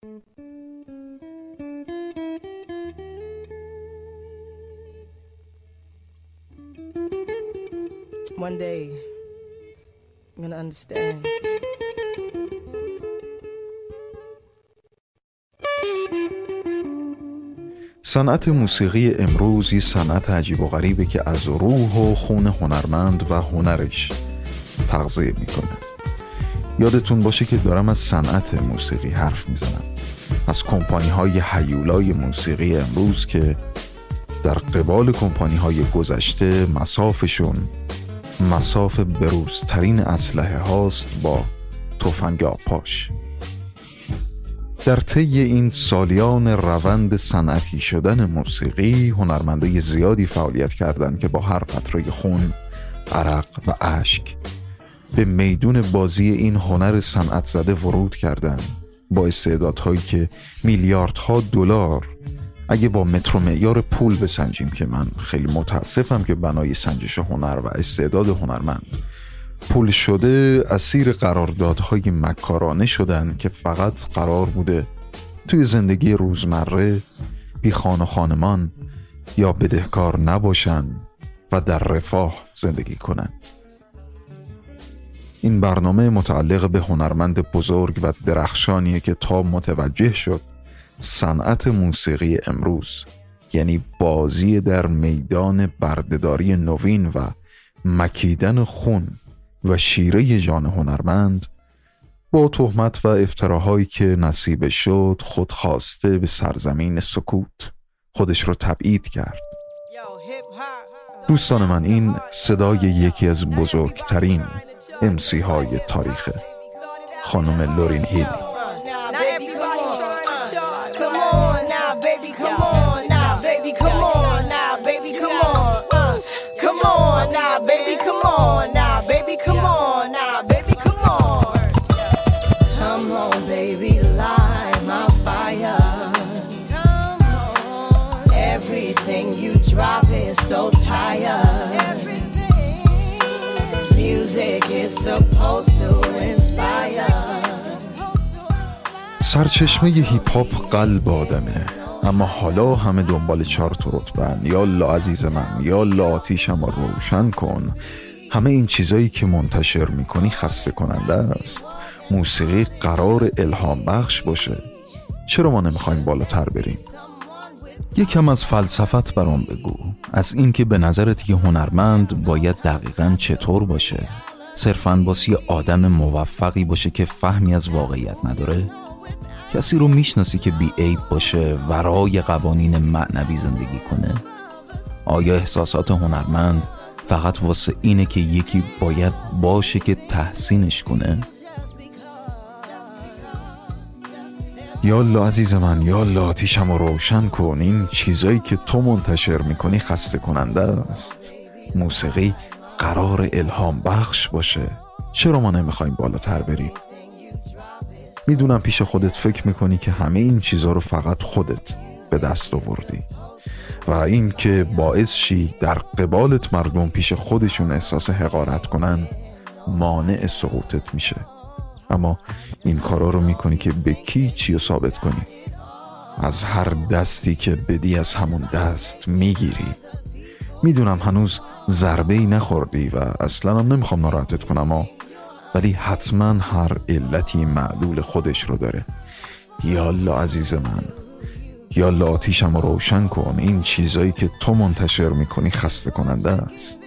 One day, I'm gonna understand. صنعت موسیقی امروز یه صنعت عجیب و غریبه که از روح و خون هنرمند و هنرش تغذیه می‌کنه یادتون باشه که دارم از صنعت موسیقی حرف می‌زنم از کمپانی های حیولای موسیقی امروز که در قبال کمپانی های گذشته مسافشون مساف بروزترین اسلحه هاست با تفنگ آپاش. در طی این سالیان روند صنعتی شدن موسیقی هنرمندای زیادی فعالیت کردند که با هر قطره خون، عرق و اشک به میدون بازی این هنر صنعت زده ورود کردند. با استعدادهایی که میلیاردها دلار. اگه با متر معیار پول بسنجیم که من خیلی متاسفم که بنای سنجش هنر و استعداد هنرمند پول شده اسیر قراردادهای مکارانه شدن که فقط قرار بوده توی زندگی روزمره بی خان و خانمان یا بدهکار نباشن و در رفاه زندگی کنن. این برنامه متعلق به هنرمند بزرگ و درخشانیه که تا متوجه شد صنعت موسیقی امروز یعنی بازی در میدان بردهداری نوین و مکیدن خون و شیره جان هنرمند با تهمت و افتراهایی که نصیب شد خود خواسته به سرزمین سکوت خودش رو تبعید کرد. دوستان من این صدای یکی از بزرگترین امسی های تاریخ. خانم لورین هیل. سرچشمه هیپ هاپ قلب آدمه. اما حالا همه دنبال چارت رتبن یا لا عزیز من یا لا آتیشم رو روشن کن. همه این چیزایی که منتشر می‌کنی خسته کننده است. موسیقی قرار الهام بخش باشه. چرا ما نمی‌خوایم بالاتر بریم؟ یکم از فلسفت برام بگو. از اینکه به نظرت که هنرمند باید دقیقا چطور باشه؟ صرفا باسی آدم موفقی باشه که فهمی از واقعیت نداره؟ کسی رو می‌شناسی که بی عیب باشه ورای قوانین معنوی زندگی کنه؟ آیا احساسات هنرمند فقط واسه اینه که یکی باید باشه که تحسینش کنه؟ یالا عزیز من یالا آتیشم رو روشن کن. این چیزایی که تو منتشر می‌کنی خسته کننده است. موسیقی قرار الهام بخش باشه. چرا ما نمی‌خوایم بالاتر بریم؟ می‌دونم پیش خودت فکر می‌کنی که همه این چیزها رو فقط خودت به دست آوردی. و این که باعث شی در قبالت مردم پیش خودشون احساس حقارت کنن مانع سقوطت میشه. اما این کارا رو می‌کنی که به کی چی رو ثابت کنی؟ از هر دستی که بدی از همون دست می‌گیری. می‌دونم هنوز ضربه ای نخوردی و اصلا هم نمی‌خوام ناراحتت کنم ولی حتما هر علتی معلول خودش رو داره. یالا عزیز من یالا آتیشم رو روشن کن. این چیزایی که تو منتشر می‌کنی خسته کننده است.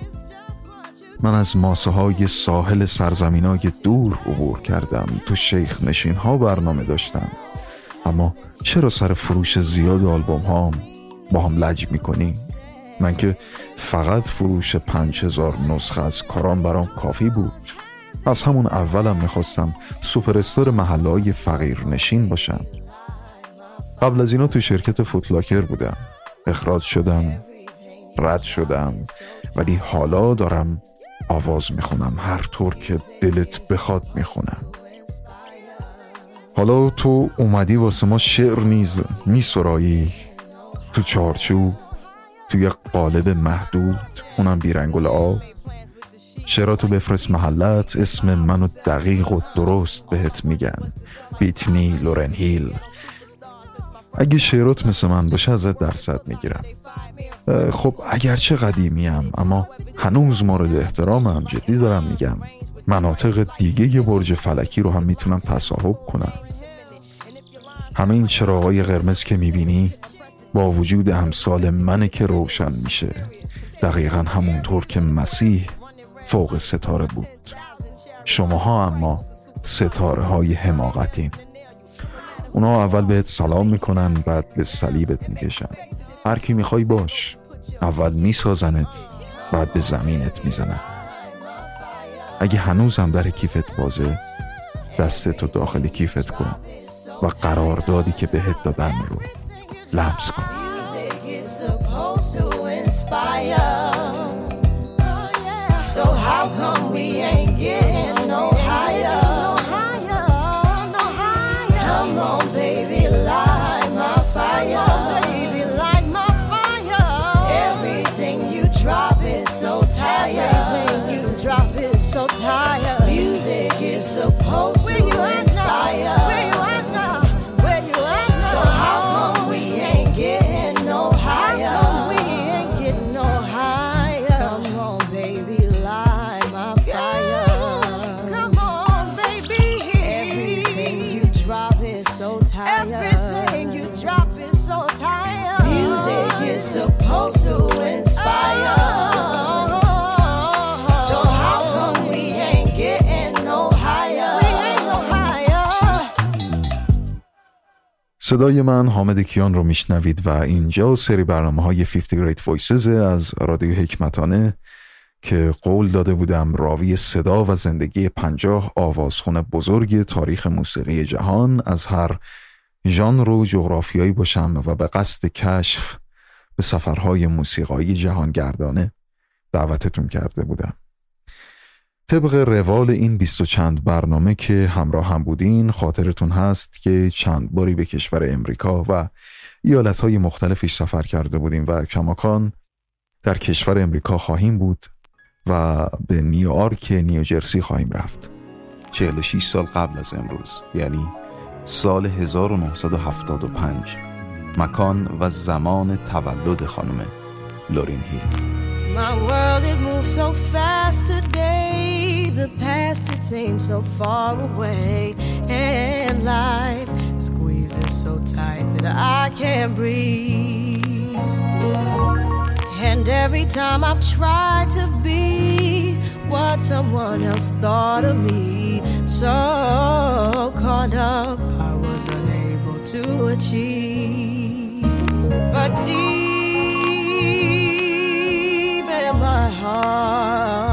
من از ماسه های ساحل سرزمین های دور عبور کردم. تو شیخ نشین ها برنامه داشتم. اما چرا سر فروش زیاد آلبوم ها با هم لج می‌کنی؟ من که فقط فروش پنج هزار نسخه از کاران برام کافی بود. از همون اولم می‌خواستم سوپرستار محله فقیر نشین باشم. قبل از اینا تو شرکت فوتلاکر بودم. اخراج شدم رد شدم ولی حالا دارم آواز می‌خونم هر طور که دلت بخواد می‌خونم. حالا تو اومدی واسه ما شعر نیز میسرایی. تو چارچوب توی قالب محدود اونم بیرنگ آب شراتو بفرست محلت اسم منو دقیق و درست بهت میگن. بیتنی لورن هیل. اگه شعرات مثل من باشه ازت درصد می‌گیرم. خب اگرچه قدیمیم اما هنوز مورد احترامم جدی دارم میگم. مناطق دیگه یه برج فلکی رو هم می‌تونم تصاحب کنم. همه این چراغای قرمز که می‌بینی با وجود امثال منه که روشن میشه. دقیقا همونطور که مسیح فوق ستاره بود. شماها اما ستاره های حماقتین اونا اول بهت سلام می‌کنن بعد به صلیبت می‌کشن. هر کی می‌خوای باش. اول میسازنت بعد به زمینت می‌زنن. اگه هنوزم در کیفت بازه دستتو داخل کیفت کن و قراردادی که بهت دادن رو لمس کن. صدای من حامد کیان رو میشنوید و اینجا سری برنامه های 50 Great Voices از رادیو حکمتانه که قول داده بودم راوی صدا و زندگی پنجاه آوازخون بزرگ تاریخ موسیقی جهان از هر ژانر و جغرافیایی باشم و به قصد کشف به سفرهای موسیقایی جهانگردانه دعوتتون کرده بودم. طبق روال این بیست و چند برنامه که همراه هم بودین خاطرتون هست که چند باری به کشور امریکا و ایالتهای مختلفش سفر کرده بودیم و کماکان در کشور امریکا خواهیم بود و به نیویورک نیوجرسی خواهیم رفت. 46 سال قبل از امروز یعنی سال 1975 مکان و زمان تولد خانم. Lauryn Hill. My world, it moves so fast today. The past, it seems so far away. And life squeezes so tight that I can't breathe. And every time I've tried to be what someone else thought of me, so caught up, I was unable to achieve. But deep heart,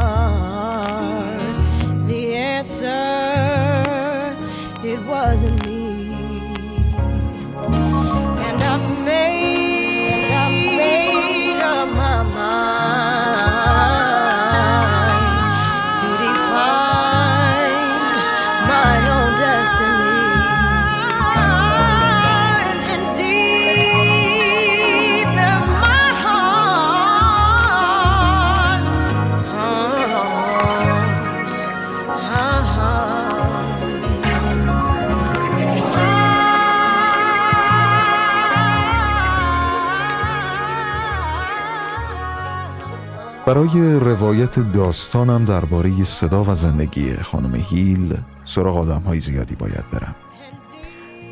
برای روایت داستانم درباره صدا و زندگی خانم هیل سراغ آدم های زیادی باید برم.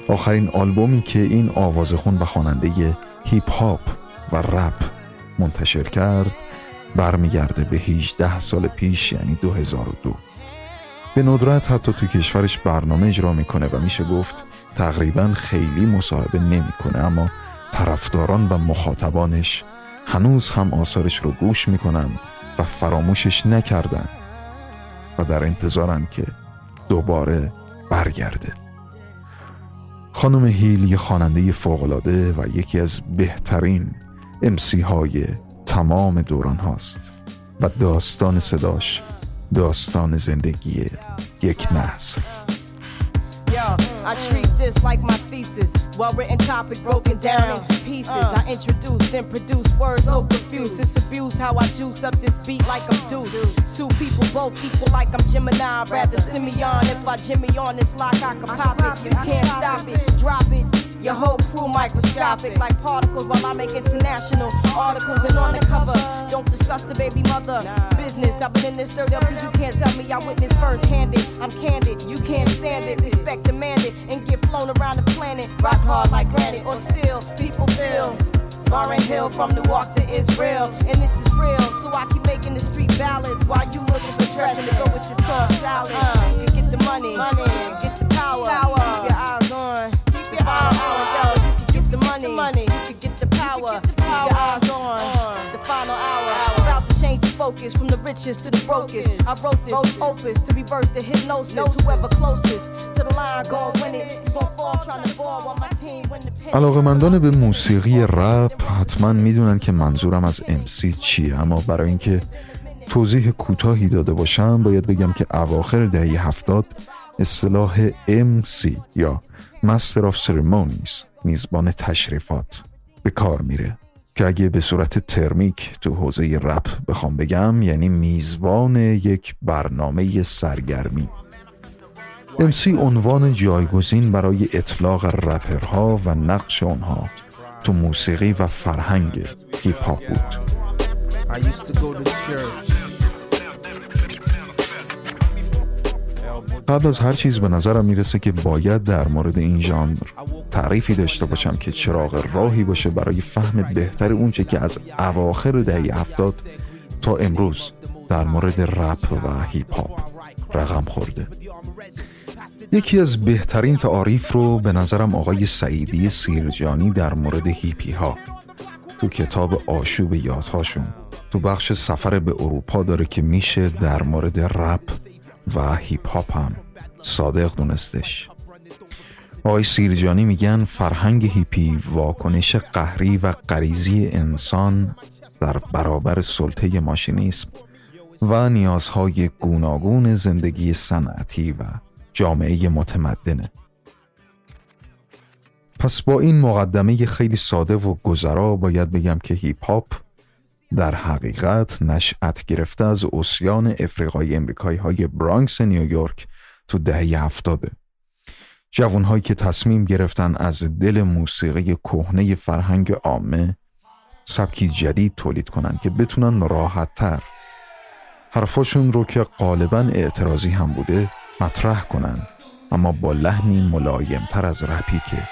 آخرین آلبومی که این آوازخون و خواننده هیپ هاپ و رپ منتشر کرد برمیگرده به 18 سال پیش یعنی 2002 به ندرت حتی تو کشورش برنامه اجرا می‌کنه و میشه گفت تقریبا خیلی مصاحبه نمی‌کنه اما طرفداران و مخاطبانش هنوز هم آثارش رو گوش می‌کنن و فراموشش نکردن و در انتظارن که دوباره برگرده. خانم هیل یه خواننده فوقالعاده و یکی از بهترین امسی های تمام دوران هاست و داستان صداش داستان زندگی یک نسل. I treat this like my thesis. Well written topic broken down into pieces. Uh. I introduce, then produce words so profuse. It's abuse how I juice up this beat like I'm Deuce. Two people both equal like I'm Gemini. Rather Simeon. If I Jimmy on this lock, I can pop it. You can't stop it, drop it. Your whole crew microscopic like particles while I make international articles and on the cover. Don't discuss the baby mother business. I've been in this third LP, you can't tell me I witnessed first handed. I'm candid, you can't stand it. Respect demanded and get flown around the planet. Rock hard like granite or still, people feel. Lauren Hill from Newark to Israel, and this is real. So I keep making the street ballads while you looking for dressing to go with your tossed salad. Uh. You can get the money, money, focus from the richest to the brokest. I wrote this opus to reverse the hypnosis. Whoever closest to the line gon' win it. You gon' fall trying to ball while my team win the pin. علاقمندان به موسیقی رپ حتما می‌دونن که منظورم از MC چیه اما برای اینکه توضیح کوتاهی داده باشم باید بگم که اواخر دهه هفتاد اصطلاح MC یا Master of Ceremonies میزبان تشریفات به کار میره که اگه به صورت ترمیک تو حوزه رپ بخوام بگم یعنی میزبان یک برنامه سرگرمی. MC عنوان جایگزین برای اطلاق رپرها و نقش آنها تو موسیقی و فرهنگ هیپ بود. قبل از هر چیز به نظرم می‌رسه که باید در مورد این ژانر تعریفی داشته باشم که چراغ راهی باشه برای فهم بهتر اونچه که از اواخر دهه هفتاد تا امروز در مورد رپ و هیپ هاپ رقم خورده. یکی از بهترین تعاریف رو به نظرم آقای سعیدی سیرجانی در مورد هیپی ها. تو کتاب آشوب یادهاشون تو بخش سفر به اروپا داره که میشه در مورد رپ و هیپ هاپ هم. صادق دونستش. آقای سیرجانی میگن فرهنگ هیپی واکنش قهری و غریزی انسان در برابر سلطه ماشینیسم و نیازهای گوناگون زندگی صنعتی و جامعه متمدنه. پس با این مقدمه خیلی ساده و گذرا باید بگم که هیپ هاپ در حقیقت نشأت گرفته از اوسیان افریقای امریکایی های برانکس نیویورک تو دهه هفتاده. جوانهایی که تصمیم گرفتن از دل موسیقی کهنه فرهنگ عامه سبکی جدید تولید کنن که بتونن راحت تر حرفاشون رو که غالبا اعتراضی هم بوده مطرح کنن اما با لحنی ملایمتر از رپی که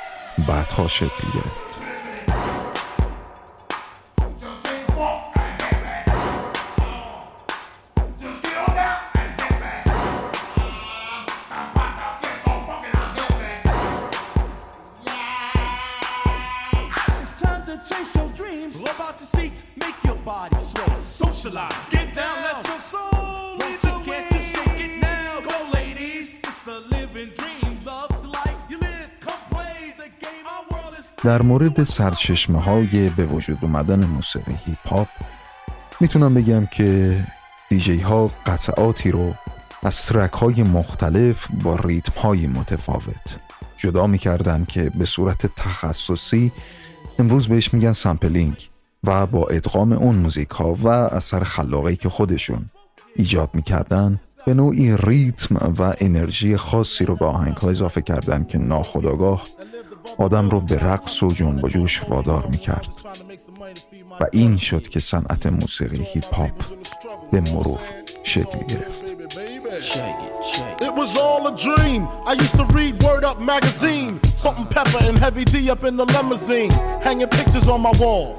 بعدها شکل گرفت. مورد سرچشمه های به وجود اومدن موسیقی هیپ هاپ می‌تونم بگم که دیجی ها قطعاتی رو از ترک های مختلف با ریتم های متفاوت جدا می‌کردن که به صورت تخصصی امروز بهش میگن sampling و با ادغام اون موزیک ها و اثر خلاقی که خودشون ایجاد می‌کردن به نوعی ریتم و انرژی خاصی رو به آهنگ ها اضافه کردن که ناخودآگاه آدم رو به رقص و جنب و جوش وادار می‌کرد و این شد که صنعت موسیقی هیپ هاپ به مرور شکل گرفت It was all a dream. I used to read Word Up magazine. Salt and pepper and heavy D up in the limousine. Hanging pictures on my wall.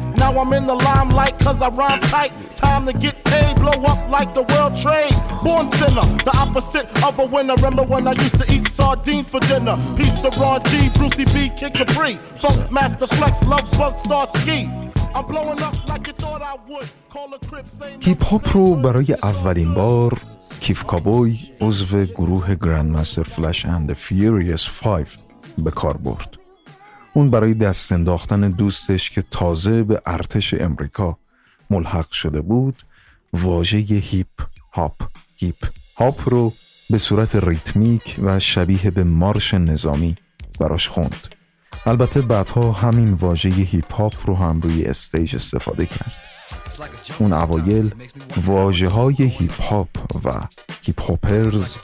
Now I'm in the limelight cause I rhyme tight. Time to get paid, blow up like the world trade. Born sinner, the opposite of a winner. Remember when I used to eat sardines for dinner? Peace to Ron G, Brucey B, Kid Capri. Funk Master Flex, Love Bug, Star Ski. I'm blowing up like you thought I would. Call a crib, same هیپ هاپ رو برای اولین بار کیف کابوی عضو گروه گرندمستر فلش اند فیوریس 5 به کار برد اون برای دست انداختن دوستش که تازه به ارتش امریکا ملحق شده بود واژه هیپ هاپ هیپ هاپ رو به صورت ریتمیک و شبیه به مارش نظامی براش خوند. البته بعدها همین واژه هیپ هاپ رو هم روی stage استفاده کرد. اون اوایل واجه های هیپ هاپ و هیپ هاپرز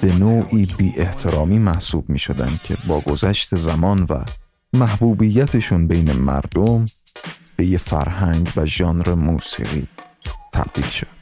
به نوعی بی احترامی محسوب می شدن که با گذشت زمان و محبوبیتشون بین مردم به یه فرهنگ و ژانر موسیقی تبدیل شد.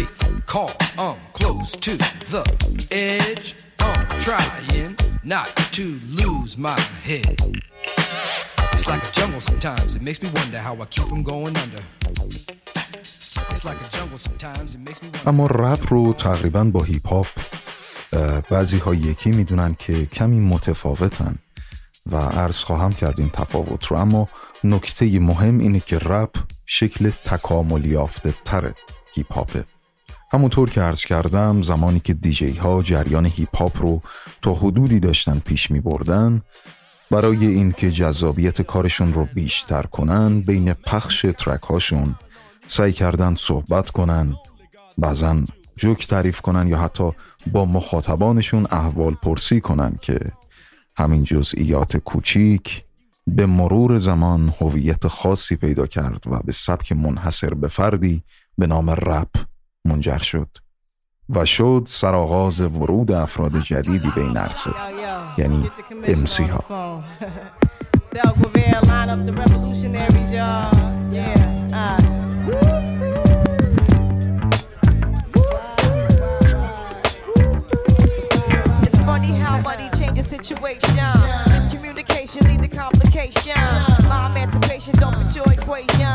call, I'm close to the edge. I'm trying not to lose my head. It's like a jungle sometimes, it makes me wonder how I keep from going under. Me. اما رپ رو تقریبا با هیپ هاپ بعضی ها یکی می‌دونن که کمی متفاوتن و عرض خواهم کرد این تفاوت رو اما نکته مهم اینه که رپ شکل تکامل یافته تر هیپ هاپه همونطور که عرض کردم زمانی که دیجی ها جریان هیپ هاپ رو تا حدودی داشتن پیش می بردن برای اینکه جذابیت کارشون رو بیشتر کنن بین پخش ترک هاشون سعی کردن صحبت کنن بعضا جوک تعریف کنن یا حتی با مخاطبانشون احوال پرسی کنن که همین جزئیات کوچیک به مرور زمان هویت خاصی پیدا کرد و به سبک منحصر به فردی به نام رپ منجر شد و شد سرآغاز ورود افراد جدیدی به این عرصه یعنی امسی ها Tell Guevara, line up the revolutionaries, y'all. Yeah. Uh. It's funny how money changes situation. Miscommunication lead to complication. My emancipation don't fit your equation.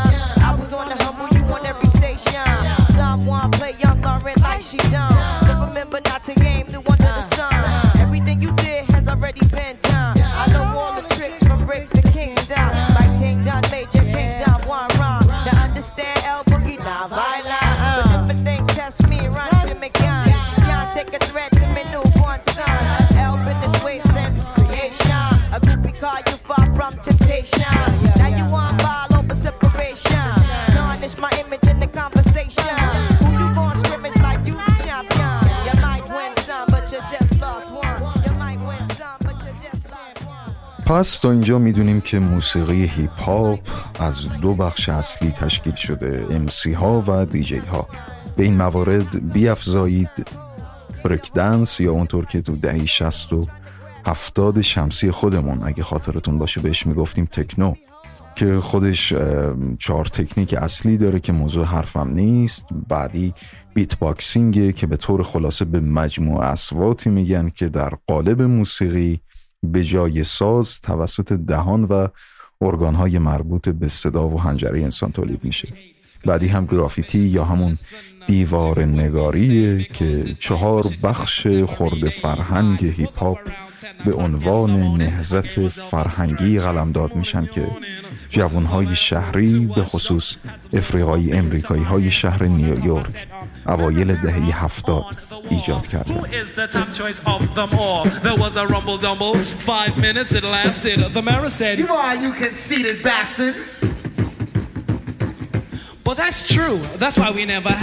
I was on the humble, you on every station. Someone play young Lauren like she done. But remember not to game new under the sun. Everything you did has already been done. I know all the tricks from bricks to Kingston. Like Ting Done Major, King Kingdom, one run. Now understand El Boogie, not violent. But if a thing test me, run to me gun. Can't take a threat to me newborn son. Help in this way since creation. A groupie call you far from temptation. پس تا اینجا می‌دونیم که موسیقی هیپ هاپ از دو بخش اصلی تشکیل شده امسی ها و دیجی ها به این موارد بیافزایید بریک دنس یا اونطور که تو دهی 60 و هفتاد شمسی خودمون. اگه خاطرتون باشه بهش می‌گفتیم تکنو که خودش چهار تکنیک اصلی داره که موضوع حرفم نیست. بعدی بیت باکسینگه که به طور خلاصه به مجموع اصواتی میگن که در قالب موسیقی به جای ساز توسط دهان و ارگانهای مربوط به صدا و هنجره انسان تولید میشه. بعدی هم گرافیتی یا همون دیوار نگاریه که چهار بخش خورد فرهنگ هیپ هاپ به عنوان نهزت فرهنگی قلمداد میشن که جوانهای شهری به خصوص افریقایی امریکایی های شهر نیویورک اوایل دهه هفتاد ایجاد کرد. But that's true. That's why we the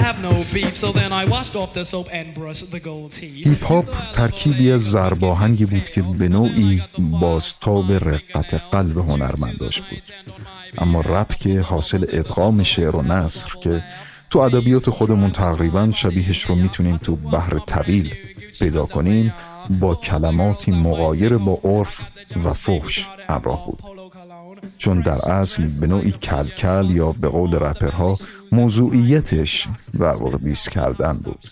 هیپ هاپ ترکیبی از ضرباهنگی بود که به نوعی بازتاب رقت قلب هنرمنداش بود. اما رپ که حاصل ادغام شعر و نصر که تو ادبیات خودمون تقریبا شبیهش رو می‌تونیم تو بحر طویل پیدا کنیم با کلماتی مغایر با عرف و فحش همراه بود. چون در اصل به نوعی کلکل یا به قول رپرها موضوعیتش در واقع دیس کردن بود.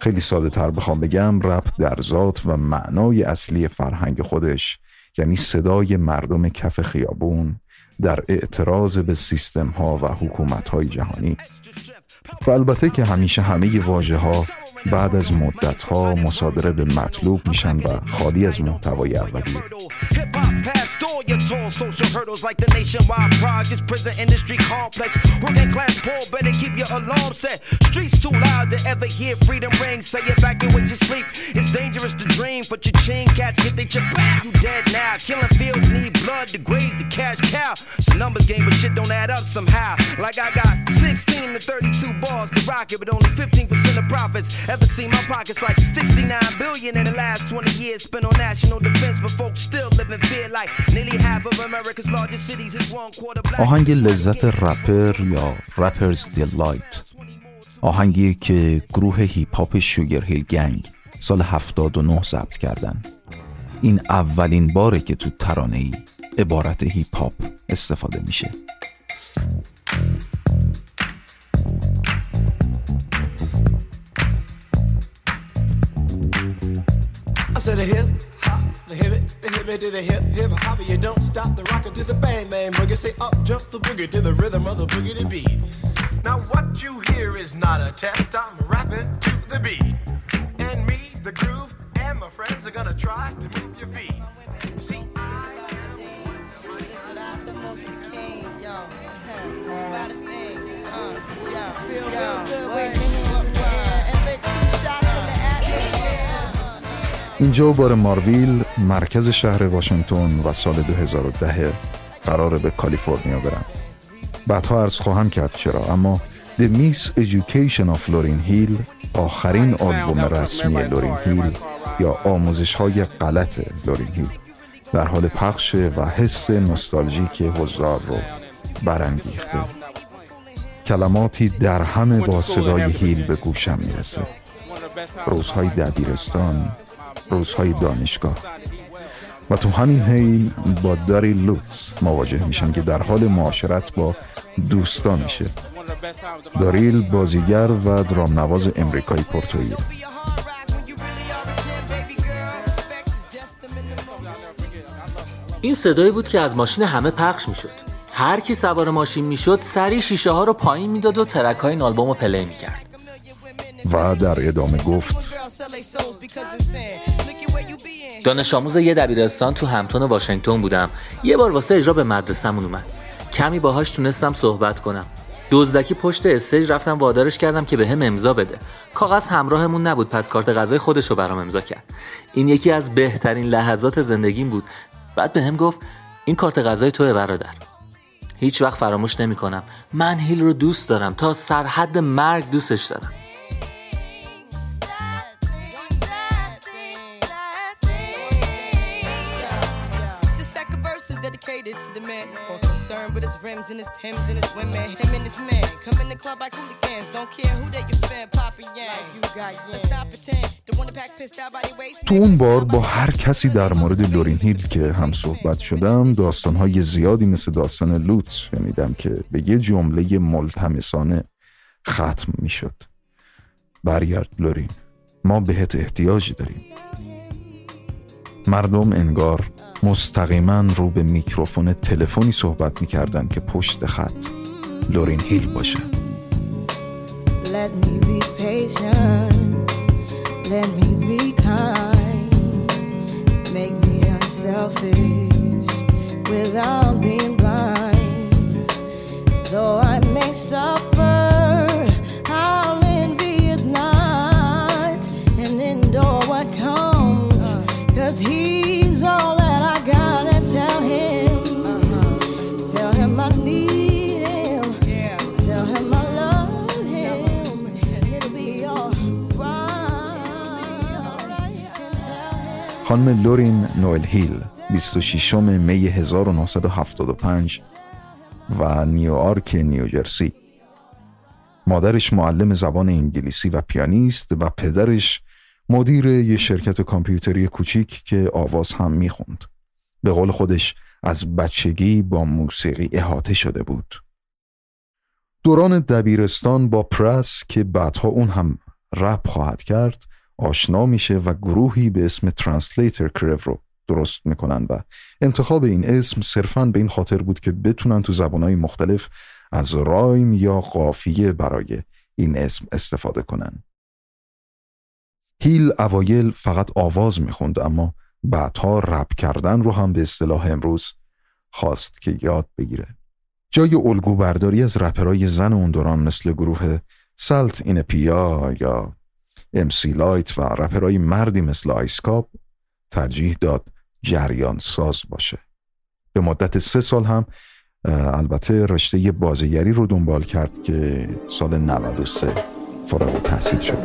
خیلی ساده تر بخوام بگم رپ در ذات و معنای اصلی فرهنگ خودش یعنی صدای مردم کف خیابون در اعتراض به سیستم ها و حکومت های جهانی. و البته که همیشه همه واژه ها بعد از مدت ها مصادره به مطلوب میشن و خالی از محتوای اولیه. All your tall social hurdles like the nationwide projects, prison industry complex. Working class poor, better keep your alarm set. Streets too loud to ever hear freedom ring. Say it back in with your sleep. It's dangerous to dream, but your chin cats get they chip back. You dead now. Killing fields need blood to graze the cash cow. It's a numbers game, but shit don't add up somehow. Like I got 16 to 32 bars to rock it, but only 15% of profits. Ever see my pockets like 69 billion in the last 20 years spent on national defense, but folks still live in fear like nearly half of America's largest cities is one quarter black. آهنگ لذت رپر یا Rapper's Delight آهنگی که گروه هیپ هاپ Sugarhill Gang سال 79 ضبط کردن. این اولین باره که تو ترانه ای عبارت هیپ هاپ استفاده میشه. I said the hip the hip it, the hip it to the hip hip hop. You don't stop the rocker to the bang bang boogie. Say up jump the boogie to the rhythm of the boogie to beat. Now what you hear is not a test. I'm rapping to the beat, and me, the groove, and my friends are gonna try to move your feet. You see, I This is not the most king, yo. It's about a thing. Uh, yo, feel real good. Wave اینجا بار مارویل مرکز شهر واشنگتن و سال 2010 قراره به کالیفرنیا برم. بعدها عرض خواهم کرد چرا اما The Miss Education of لورین هیل آخرین آلبوم رسمی لورین هیل یا آموزش های غلط لورین هیل در حال پخش و حس نوستالژیک حضار رو برانگیخته. کلماتی در همه با صدای هیل به گوشم می‌رسه. روزهای دبیرستان روزهای دانشگاه. و تو همین حین با داری لوتس مواجه میشن که در حال معاشرت با دوستانشه داریل بازیگر و درامنواز امریکایی پورتویی. این صدایی بود که از ماشین همه پخش می‌شد. هر کی سوار ماشین می‌شد سری شیشه ها رو پایین می‌داد و ترک های این آلبوم رو پلی می‌کرد. و در ادامه گفت دانش آموز یه دبیرستان تو همتون واشنگتن بودم. یه بار واسه اجرا به مدرسه‌مون اومد. کمی باهاش تونستم صحبت کنم. دزدکی پشت استیج رفتم وادارش کردم که به هم امضا بده. کاغذ همراهمون نبود پس کارت غذای خودش رو برام امضا کرد. این یکی از بهترین لحظات زندگیم بود. بعد به هم گفت این کارت غذای توه برادر. هیچ وقت فراموش نمی کنم من هیل رو دوست دارم. تا سرحد مرگ دوستش دارم. Second verse is dedicated to the man more concerned with his rims and his Timbs and his women. Him and his man come in the club like hooligans. Don't care who they your fan, Papa Yang. You got Let's not pretend the one that pack pissed out by your waist. تو اون بار با هر کسی در مورد لورین هیل که هم صحبت شدم داستانهای زیادی مثل داستان لوتس شنیدم که به یه جمله ملتمسانه ختم می‌شد برگرد لورین ما بهت احتیاجی داریم مردم انگار مستقیما رو به میکروفون تلفنی صحبت می‌کردن که پشت خط لورین هیل باشه Let me be patient. Let me be kind. Make me unselfish without being blind. Though I may suffer, خانم لورین نوئل هیل 26 می 1975 و نیویورک نیوجرسی مادرش معلم زبان انگلیسی و پیانیست و پدرش مدیر یه شرکت کامپیوتری کوچیک که آواز هم می‌خوند. به قول خودش از بچگی با موسیقی احاطه شده بود. دوران دبیرستان با پرس که بعدها اون هم رپ خواهد کرد آشنا میشه و گروهی به اسم ترانسلیتر کرو رو درست می‌کنن و انتخاب این اسم صرفا به این خاطر بود که بتونن تو زبانهای مختلف از رایم یا قافیه برای این اسم استفاده کنن. هیل اوایل فقط آواز می‌خوند اما بعدها رپ کردن رو هم به اصطلاح امروز خواست که یاد بگیره. جای الگو برداری از رپرای زن اون دوران مثل گروه Salt-N-Pepa یا MC Lyte و رپرای مردی مثل Ice Cube ترجیح داد جریان ساز باشه. به مدت سه سال هم البته رشته بازیگری رو دنبال کرد که سال 93 فارغ التحصیل شد.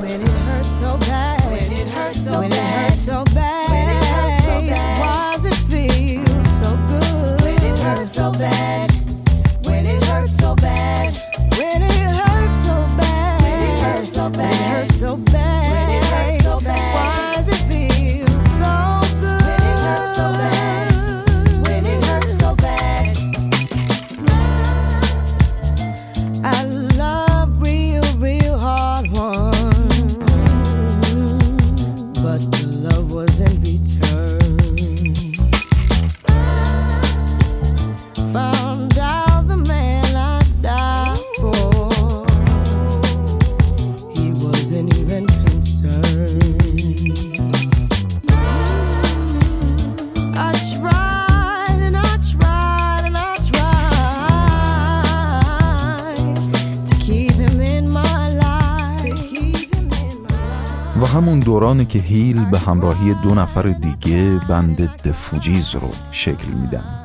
همون دورانی که هیل به همراهی دو نفر دیگه بند دفوجیز رو شکل میدن.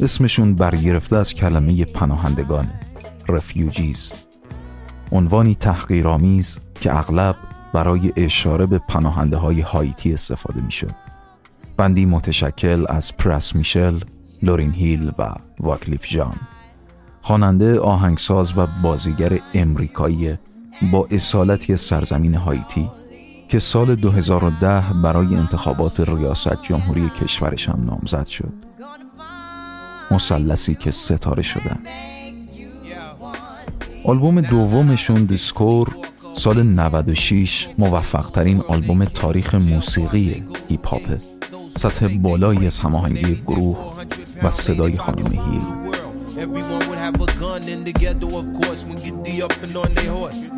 اسمشون برگرفته از کلمه پناهندگان رفیوجیز. عنوانی تحقیرآمیز که اغلب برای اشاره به پناهنده های هایتی استفاده می‌شد. بندی متشکل از پرس میشل، لورین هیل و واکلیف جان. خواننده آهنگساز و بازیگر امریکایی با اصالتی سرزمین هایتی که سال 2010 برای انتخابات ریاست جمهوری کشورش هم نامزد شد. مثلثی که ستاره شدن. آلبوم دومشون The Score سال 96 موفق ترین آلبوم تاریخ موسیقی هیپ هاپه سطح بالایی از هماهنگی گروه و صدای خانم هیل. Gun in the ghetto, of course, when get the up and on their horse.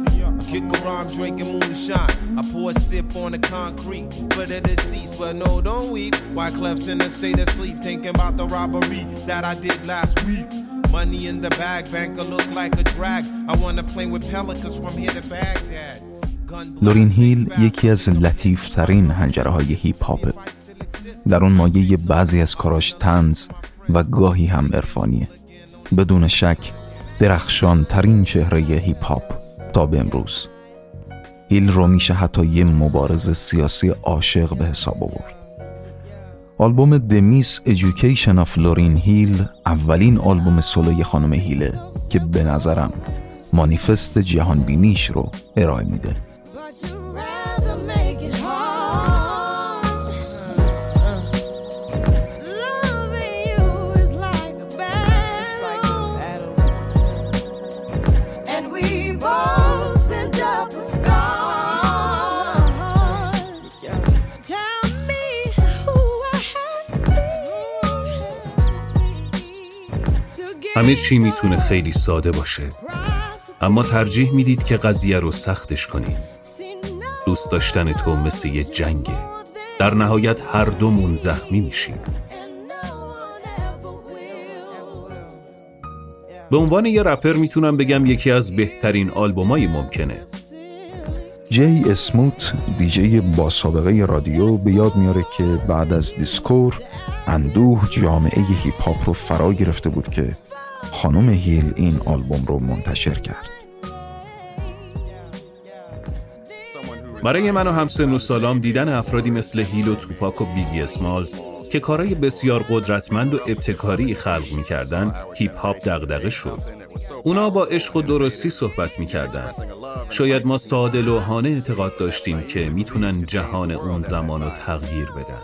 Kick around drinking moonshine. I pour a sip on the concrete for the deceased, but no, don't weep. Why Clef's in a state of sleep, thinking about the robbery that I did last week. Money in the bag, banker look like a drag. I wanna play with pelicans from here to Baghdad. لورین هیل یکی از لطیفترین هنجره های هیپ هاپه در اون مایه بعضی از کاراش تنز و گاهی هم عرفانیه بدون شک درخشان ترین چهره هیپ هاپ تا به امروز. هیل رو میشه حتی یه مبارز سیاسی عاشق به حساب آورد. آلبوم دمیس Education of لورین هیل اولین آلبوم سولوی خانم هیله که به نظرم مانیفست جهان بینیش رو ارائه میده. همه چی می‌تونه خیلی ساده باشه. اما ترجیح می‌دید که قضیه رو سختش کنید دوست داشتن تو مثل یه جنگه. در نهایت هر دومون زخمی میشیم. به عنوان یه رپر می‌تونم بگم یکی از بهترین آلبومای ممکنه. جی اسموت دیجی با سابقه رادیو به یاد میاره که بعد از دیسکور اندوه جامعه هیپ هاپ رو فرا گرفته بود که خانم هیل این آلبوم رو منتشر کرد. برای من و همسن و سالام دیدن افرادی مثل هیل و توپاک و بیگی اسمالز که کارهای بسیار قدرتمند و ابتکاری خلق می‌کردن هیپ هاپ دغدغه شد. اونا با عشق و درستی صحبت می‌کردن. شاید ما ساده لوحانه اعتقاد داشتیم که می‌تونن جهان اون زمان رو تغییر بدن.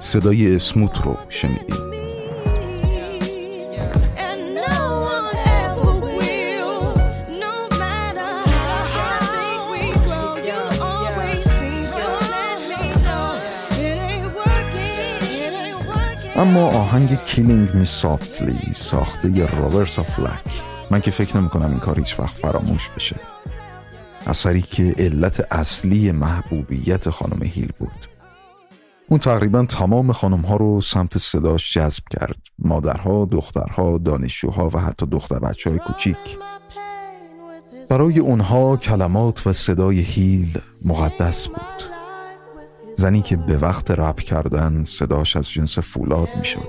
صدای اسموت رو شنیدیم. اما آهنگ Killing Me Softly ساخته رابرت فلک من که فکر نمی کنم این کار هیچ وقت فراموش بشه. اثری که علت اصلی محبوبیت خانم هیل بود. اون تقریبا تمام خانم ها رو سمت صداش جذب کرد. مادرها، دخترها، دانشجوها و حتی دختر بچه های کوچیک. برای اونها کلمات و صدای هیل مقدس بود. زنی که به وقت رپ کردن صداش از جنس فولاد می‌شد.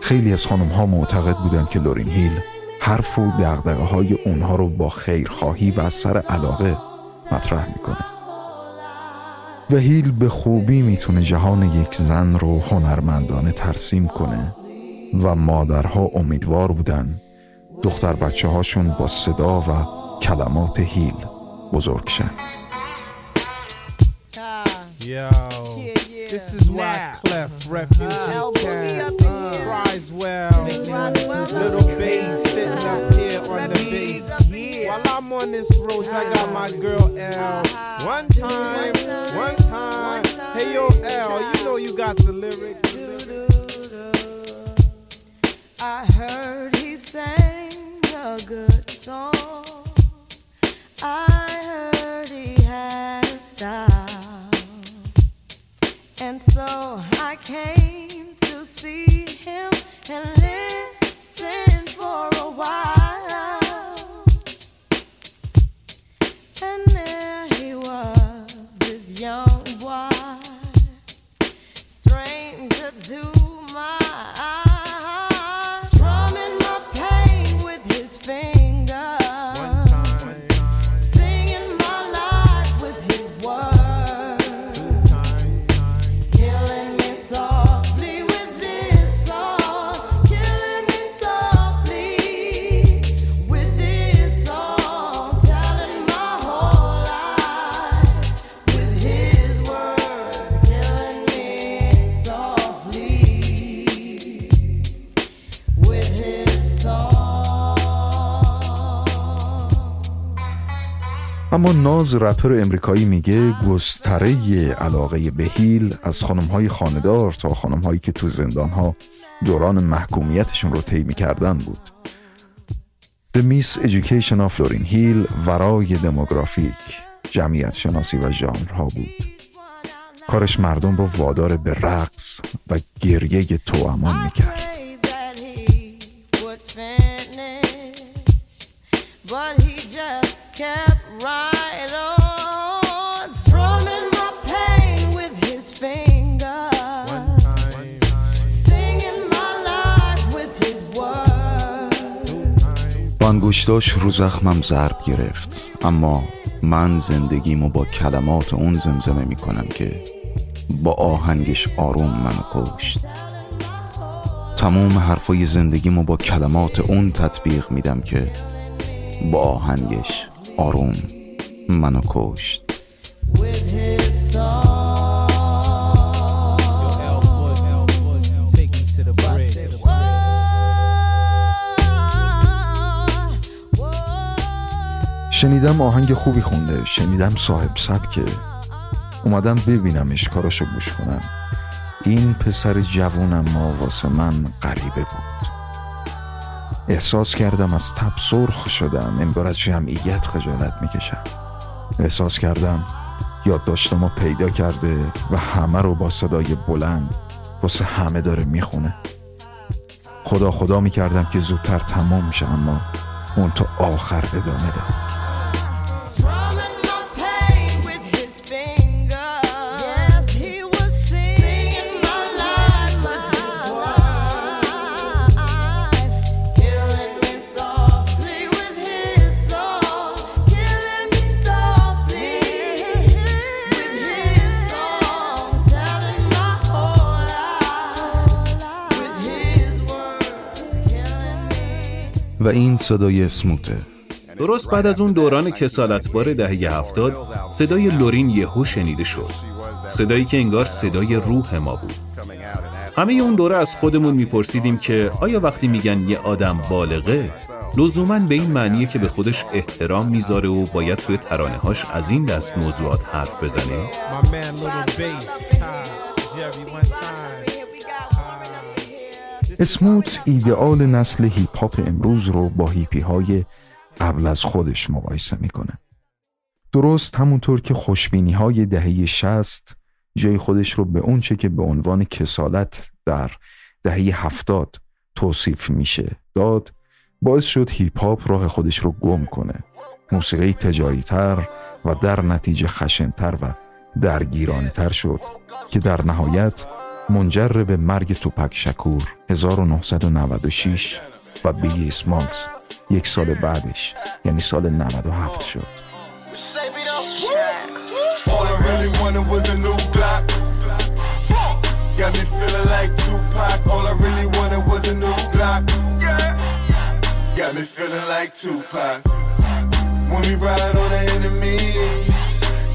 خیلی از خانم ها معتقد بودند که لورین هیل حرف و دقدقه های اونها رو با خیرخواهی و از سر علاقه مطرح می‌کنه. و هیل به خوبی می‌تونه جهان یک زن رو هنرمندانه ترسیم کنه و مادرها امیدوار بودن دختر بچه هاشون با صدا و کلمات هیل بزرگ شن. Yo, this is why Clef Refugee uh, Camp uh, cries well. Little bass sitting up uh, here on the bass. While I'm on this road, I got my uh-huh. girl L. Uh-huh. One time, one time. Hey yo, L, you know you got the lyrics. I heard he sang a good song. I heard he had style. And so I came to see him and listen for a while. And there ناز رپر امریکایی میگه گستره علاقه به هیل از خانمهای خاندار تا خانمهایی که تو زندانها دوران محکومیتشون رو طی کردن بود. The Miss Education of Lauryn Hill ورای دموگرافیک جمعیت شناسی و ژانرها بود. کارش مردم رو وادار به رقص و گریه توامان می‌کرد. But he just انگشتاش رو زخمم ضرب گرفت. اما من زندگیمو با کلمات اون زمزمه می‌کنم که با آهنگش آروم منو کشت. تمام حرفای زندگیمو با کلمات اون تطبیق میدم که با آهنگش آروم منو کشت. شنیدم آهنگ خوبی خونده. شنیدم صاحب سبکه. اومدم ببینمش کاراشو گوش کنم. این پسر جوونم ما واسه من غریبه بود. احساس کردم از تب سرخ شدم. انگار از جمعیت خجالت می‌کشم. احساس کردم یادداشتمو پیدا کرده و همه رو با صدای بلند واسه همه داره می‌خونه. خدا خدا می‌کردم که زودتر تمام شه اما اون تا آخر ادامه داد. و این صدای اسموته درست بعد از اون دوران کسالتبار دهه هفتاد صدای لورین یهو شنیده شد. صدایی که انگار صدای روح ما بود. همه اون دوره از خودمون میپرسیدیم که آیا وقتی میگن یه آدم بالغه لزوما به این معنیه که به خودش احترام می‌ذاره و باید توی ترانه‌هاش از این دست موضوعات حرف بزنه؟ اسموت ایدئال نسل هیپ هاپ امروز رو با هیپی های قبل از خودش مقایسه می‌کنه. درست همونطور که خوشبینی های دهه شست جای خودش رو به اونچه که به عنوان کسالت در دهه هفتاد توصیف میشه داد باعث شد هیپ هاپ راه خودش رو گم کنه موسیقی تجاری تر و در نتیجه خشنتر و درگیرانه تر شد که در نهایت منجر به مرگ توپک شکور 1996 و بیگی اسمالز یک سال بعدش یعنی سال 97 شد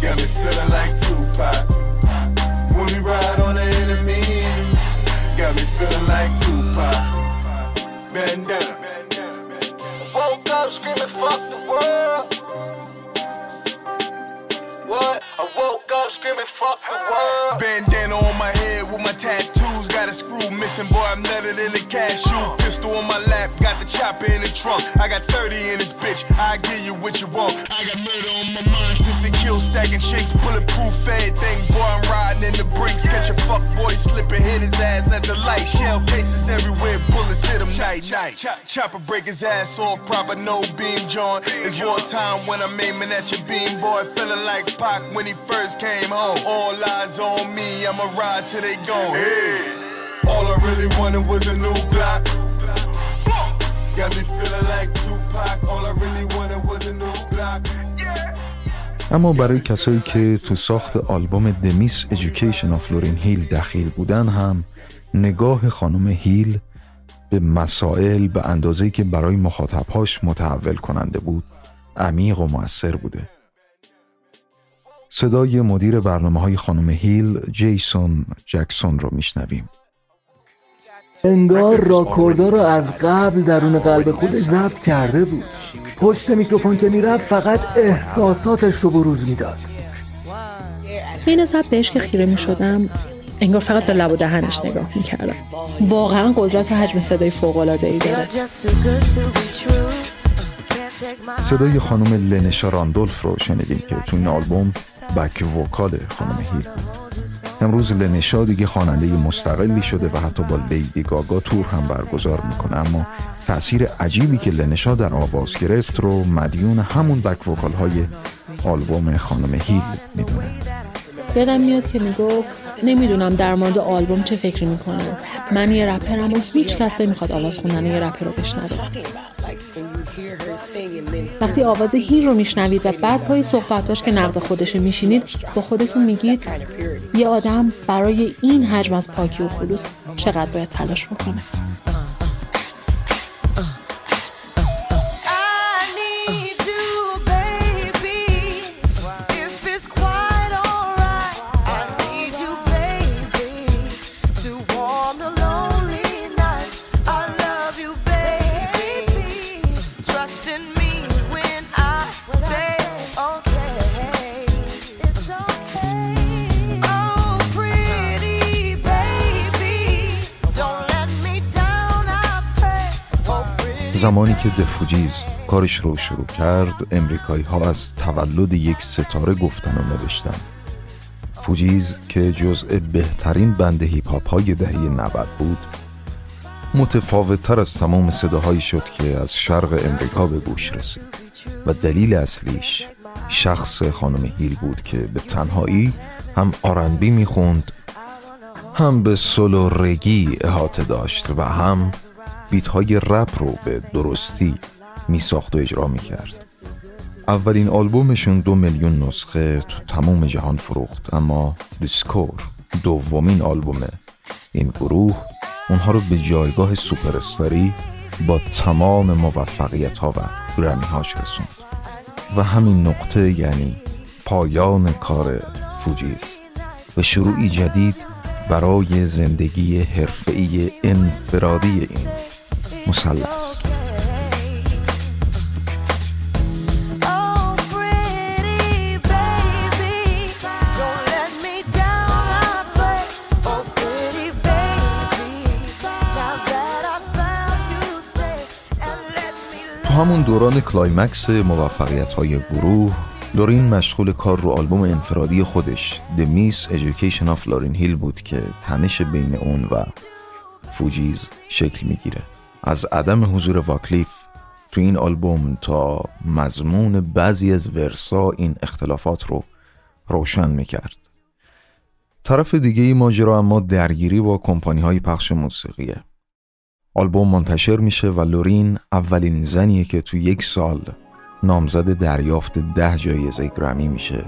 got me feeling like Tupac. Got me feeling like Tupac. Bandana. Woke up screaming, fuck the world. What? I woke up screaming, fuck the world. Bandana on my head with my tattoos. Got a screw missing, boy, I'm nutted in the cashew. Pistol on my lap, got the chopper in the trunk. I got 30 in this bitch, I give you what you want. I got murder on my mind since the kill stacking chicks. Bulletproof fed thing, boy, I'm riding in the bricks. Catch a fuck boy slipping, hit his ass at the light. Shell cases everywhere, bullets hit him night, night. Chop, chopper break his ass off, proper no beam joint. It's wartime when I'm aiming at your beam, boy. Feeling like Pac when he first came home. All eyes on me, I'ma ride till they gone. Hey. All I really wanted was a new Glock. Got me feeling like Tupac. All I really wanted was a new Glock. اما برای کسایی که تو ساخت آلبوم دمیس Education of لورین هیل دخیل بودن هم نگاه خانم هیل به مسائل به اندازه که برای مخاطبهاش متحول کننده بود عمیق و مؤثر بوده صدای مدیر برنامه های خانم هیل جیسون جکسون رو میشنویم انگار راکوردا رو از قبل درون قلب خودش ضبط کرده بود. پشت میکروفون که می‌رفت فقط احساساتش رو بروز می‌داد. این سب بهش که خیره می شدم انگار فقط به لب و دهنش نگاه می کردم واقعا قدرت حجم صدای فوق العاده ای داره صدای خانم لنشا راندولف رو شنیدیم که تو این آلبوم back vocal خانم هیل بود. امروز لنشا دیگه خواننده مستقلی شده و حتی با لیدی گاگا تور هم برگزار می‌کنه اما تأثیر عجیبی که لنشا در آواز گرفت رو مدیون همون back vocal های آلبوم خانم هیل می‌دونه. یادم میاد که می‌گفت نمی‌دونم در مورد آلبوم چه فکری می‌کنم من یه رپرم و هیچ کس نمی‌خواد آواز خوندن یه رپر رو بشنوه. وقتی آواز هیر رو میشنوید و بعد پای صحبتاش که نقد خودش میشینید با خودتون میگید یه آدم برای این حجم از پاکی و خلوص چقدر باید تلاش بکنه؟ زمانی که The Fugees کارش رو شروع کرد امریکایی ها از تولد یک ستاره گفتن و نوشتن. Fugees که جزء بهترین band هیپ هاپ های دهه 90 بود متفاوت تر از تمام صداهایی شد که از شرق امریکا به گوش رسید و دلیل اصلیش شخص خانم هیل بود که به تنهایی هم R&B می‌خوند هم به soul و reggae احاطه داشت و هم beat های رپ رو به درستی می ساخت و اجرا می کرد اولین آلبومشون دو میلیون نسخه تو تمام جهان فروخت اما The Score دومین آلبوم این گروه اونها رو به جایگاه سوپرستاری با تمام موفقیت ها و گرمی هاش رسوند. و همین نقطه یعنی پایان کار Fugees. و شروعی جدید برای زندگی حرفه‌ای انفرادی این مثلث. همون دوران climax موفقیت های گروه لورین مشغول کار رو آلبوم انفرادی خودش The Miseducation of لورین هیل بود که تنش بین اون و فوجیز شکل می‌گیره. از عدم حضور وایکلف تو این آلبوم تا مضمون بعضی از verse ا این اختلافات رو روشن می‌کرد. طرف دیگه ی ماجرا اما درگیری با کمپانی های پخش موسیقیه. آلبوم منتشر میشه و لورین اولین زنیه که تو یک سال نامزد دریافت ده جایزه گرمی میشه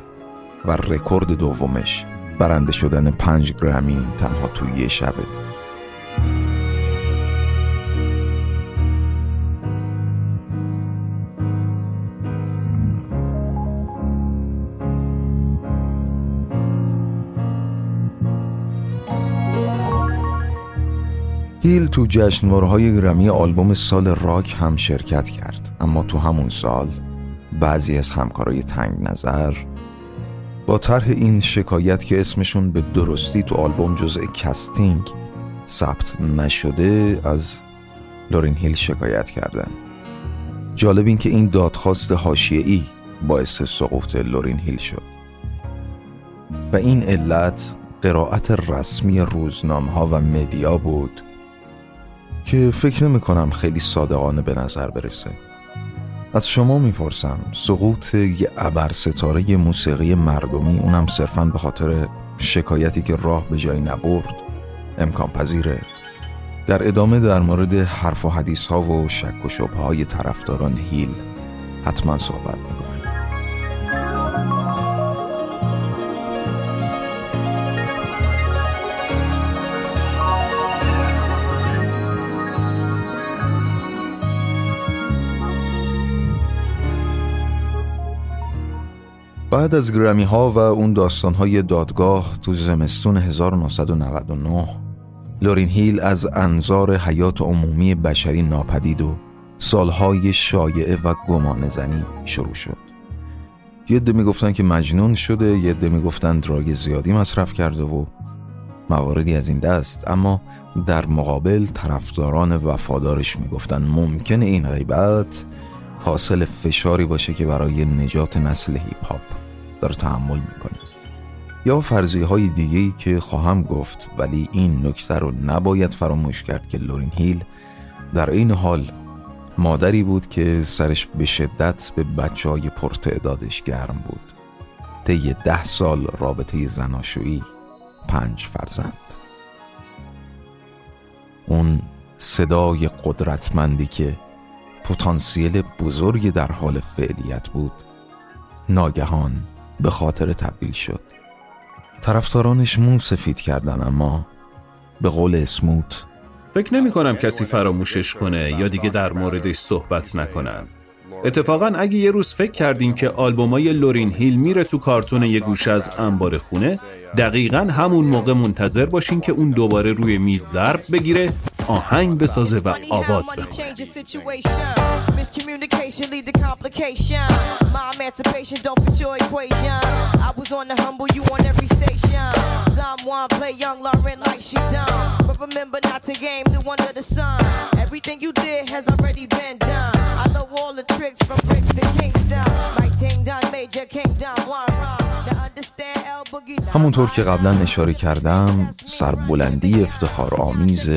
و رکورد دومش برنده شدن پنج گرمی تنها تو یه شبه. هیل تو جشنواره‌های گرمی آلبوم سال راک هم شرکت کرد. اما تو همون سال بعضی از همکارای تنگ نظر با طرح این شکایت که اسمشون به درستی تو آلبوم جزء casting ثبت نشده از لورین هیل شکایت کردن. جالب این که این دادخواست حاشیه‌ای باعث سقوط لورین هیل شد. و این علت قرائت رسمی روزنامه ها و media بود که فکر نمی کنم خیلی صادقانه به نظر برسه. از شما می‌پرسم سقوط یه ابر ستاره موسیقی مردمی اونم صرفا به خاطر شکایتی که راه به جایی نبرد امکان پذیره؟ در ادامه در مورد حرف و حدیث ها و شک و شبه های طرفداران هیل حتما صحبت می‌کنم. بعد از گرمی ها و اون داستان های دادگاه تو زمستون 1999 لورین هیل از انظار حیات عمومی بشری ناپدید و سالهای شایعه و گمان شروع شد. یه عده می‌گفتن که مجنون شده یه عده می‌گفتن دراگ زیادی مصرف کرده و مواردی از این دست. اما در مقابل طرفداران وفادارش می‌گفتن ممکن این غیبت حاصل فشاری باشه که برای نجات نسل هیپ هاپ داره تحمل می‌کنه. یا فرضی های دیگه ای که خواهم گفت ولی این نکته رو نباید فراموش کرد که لورین هیل در این حال مادری بود که سرش به شدت به بچه های پرتعدادش گرم بود. طی ده سال رابطه زناشویی پنج فرزند. اون صدای قدرتمندی که پتانسیل بزرگی در حال فعلیت بود. ناگهان به خاطر تبدیل شد. طرفدارانش مو سفید کردن اما به قول اسموت فکر نمی کنم کسی فراموشش کنه یا دیگه در موردش صحبت نکنن. اتفاقا اگه یه روز فکر کردین که آلبومای لورین هیل میره تو کارتون یه گوش از انبار خونه دقیقا همون موقع منتظر باشین که اون دوباره روی میز ضرب بگیره آهنگ بسازه و آواز بخونه. Remember not to game the one of the sun. Everything you did has already been done. All the tricks from bricks to Kingston. My ting done, major king done, one. همونطور که قبلا اشاره کردم سربلندی افتخار آمیز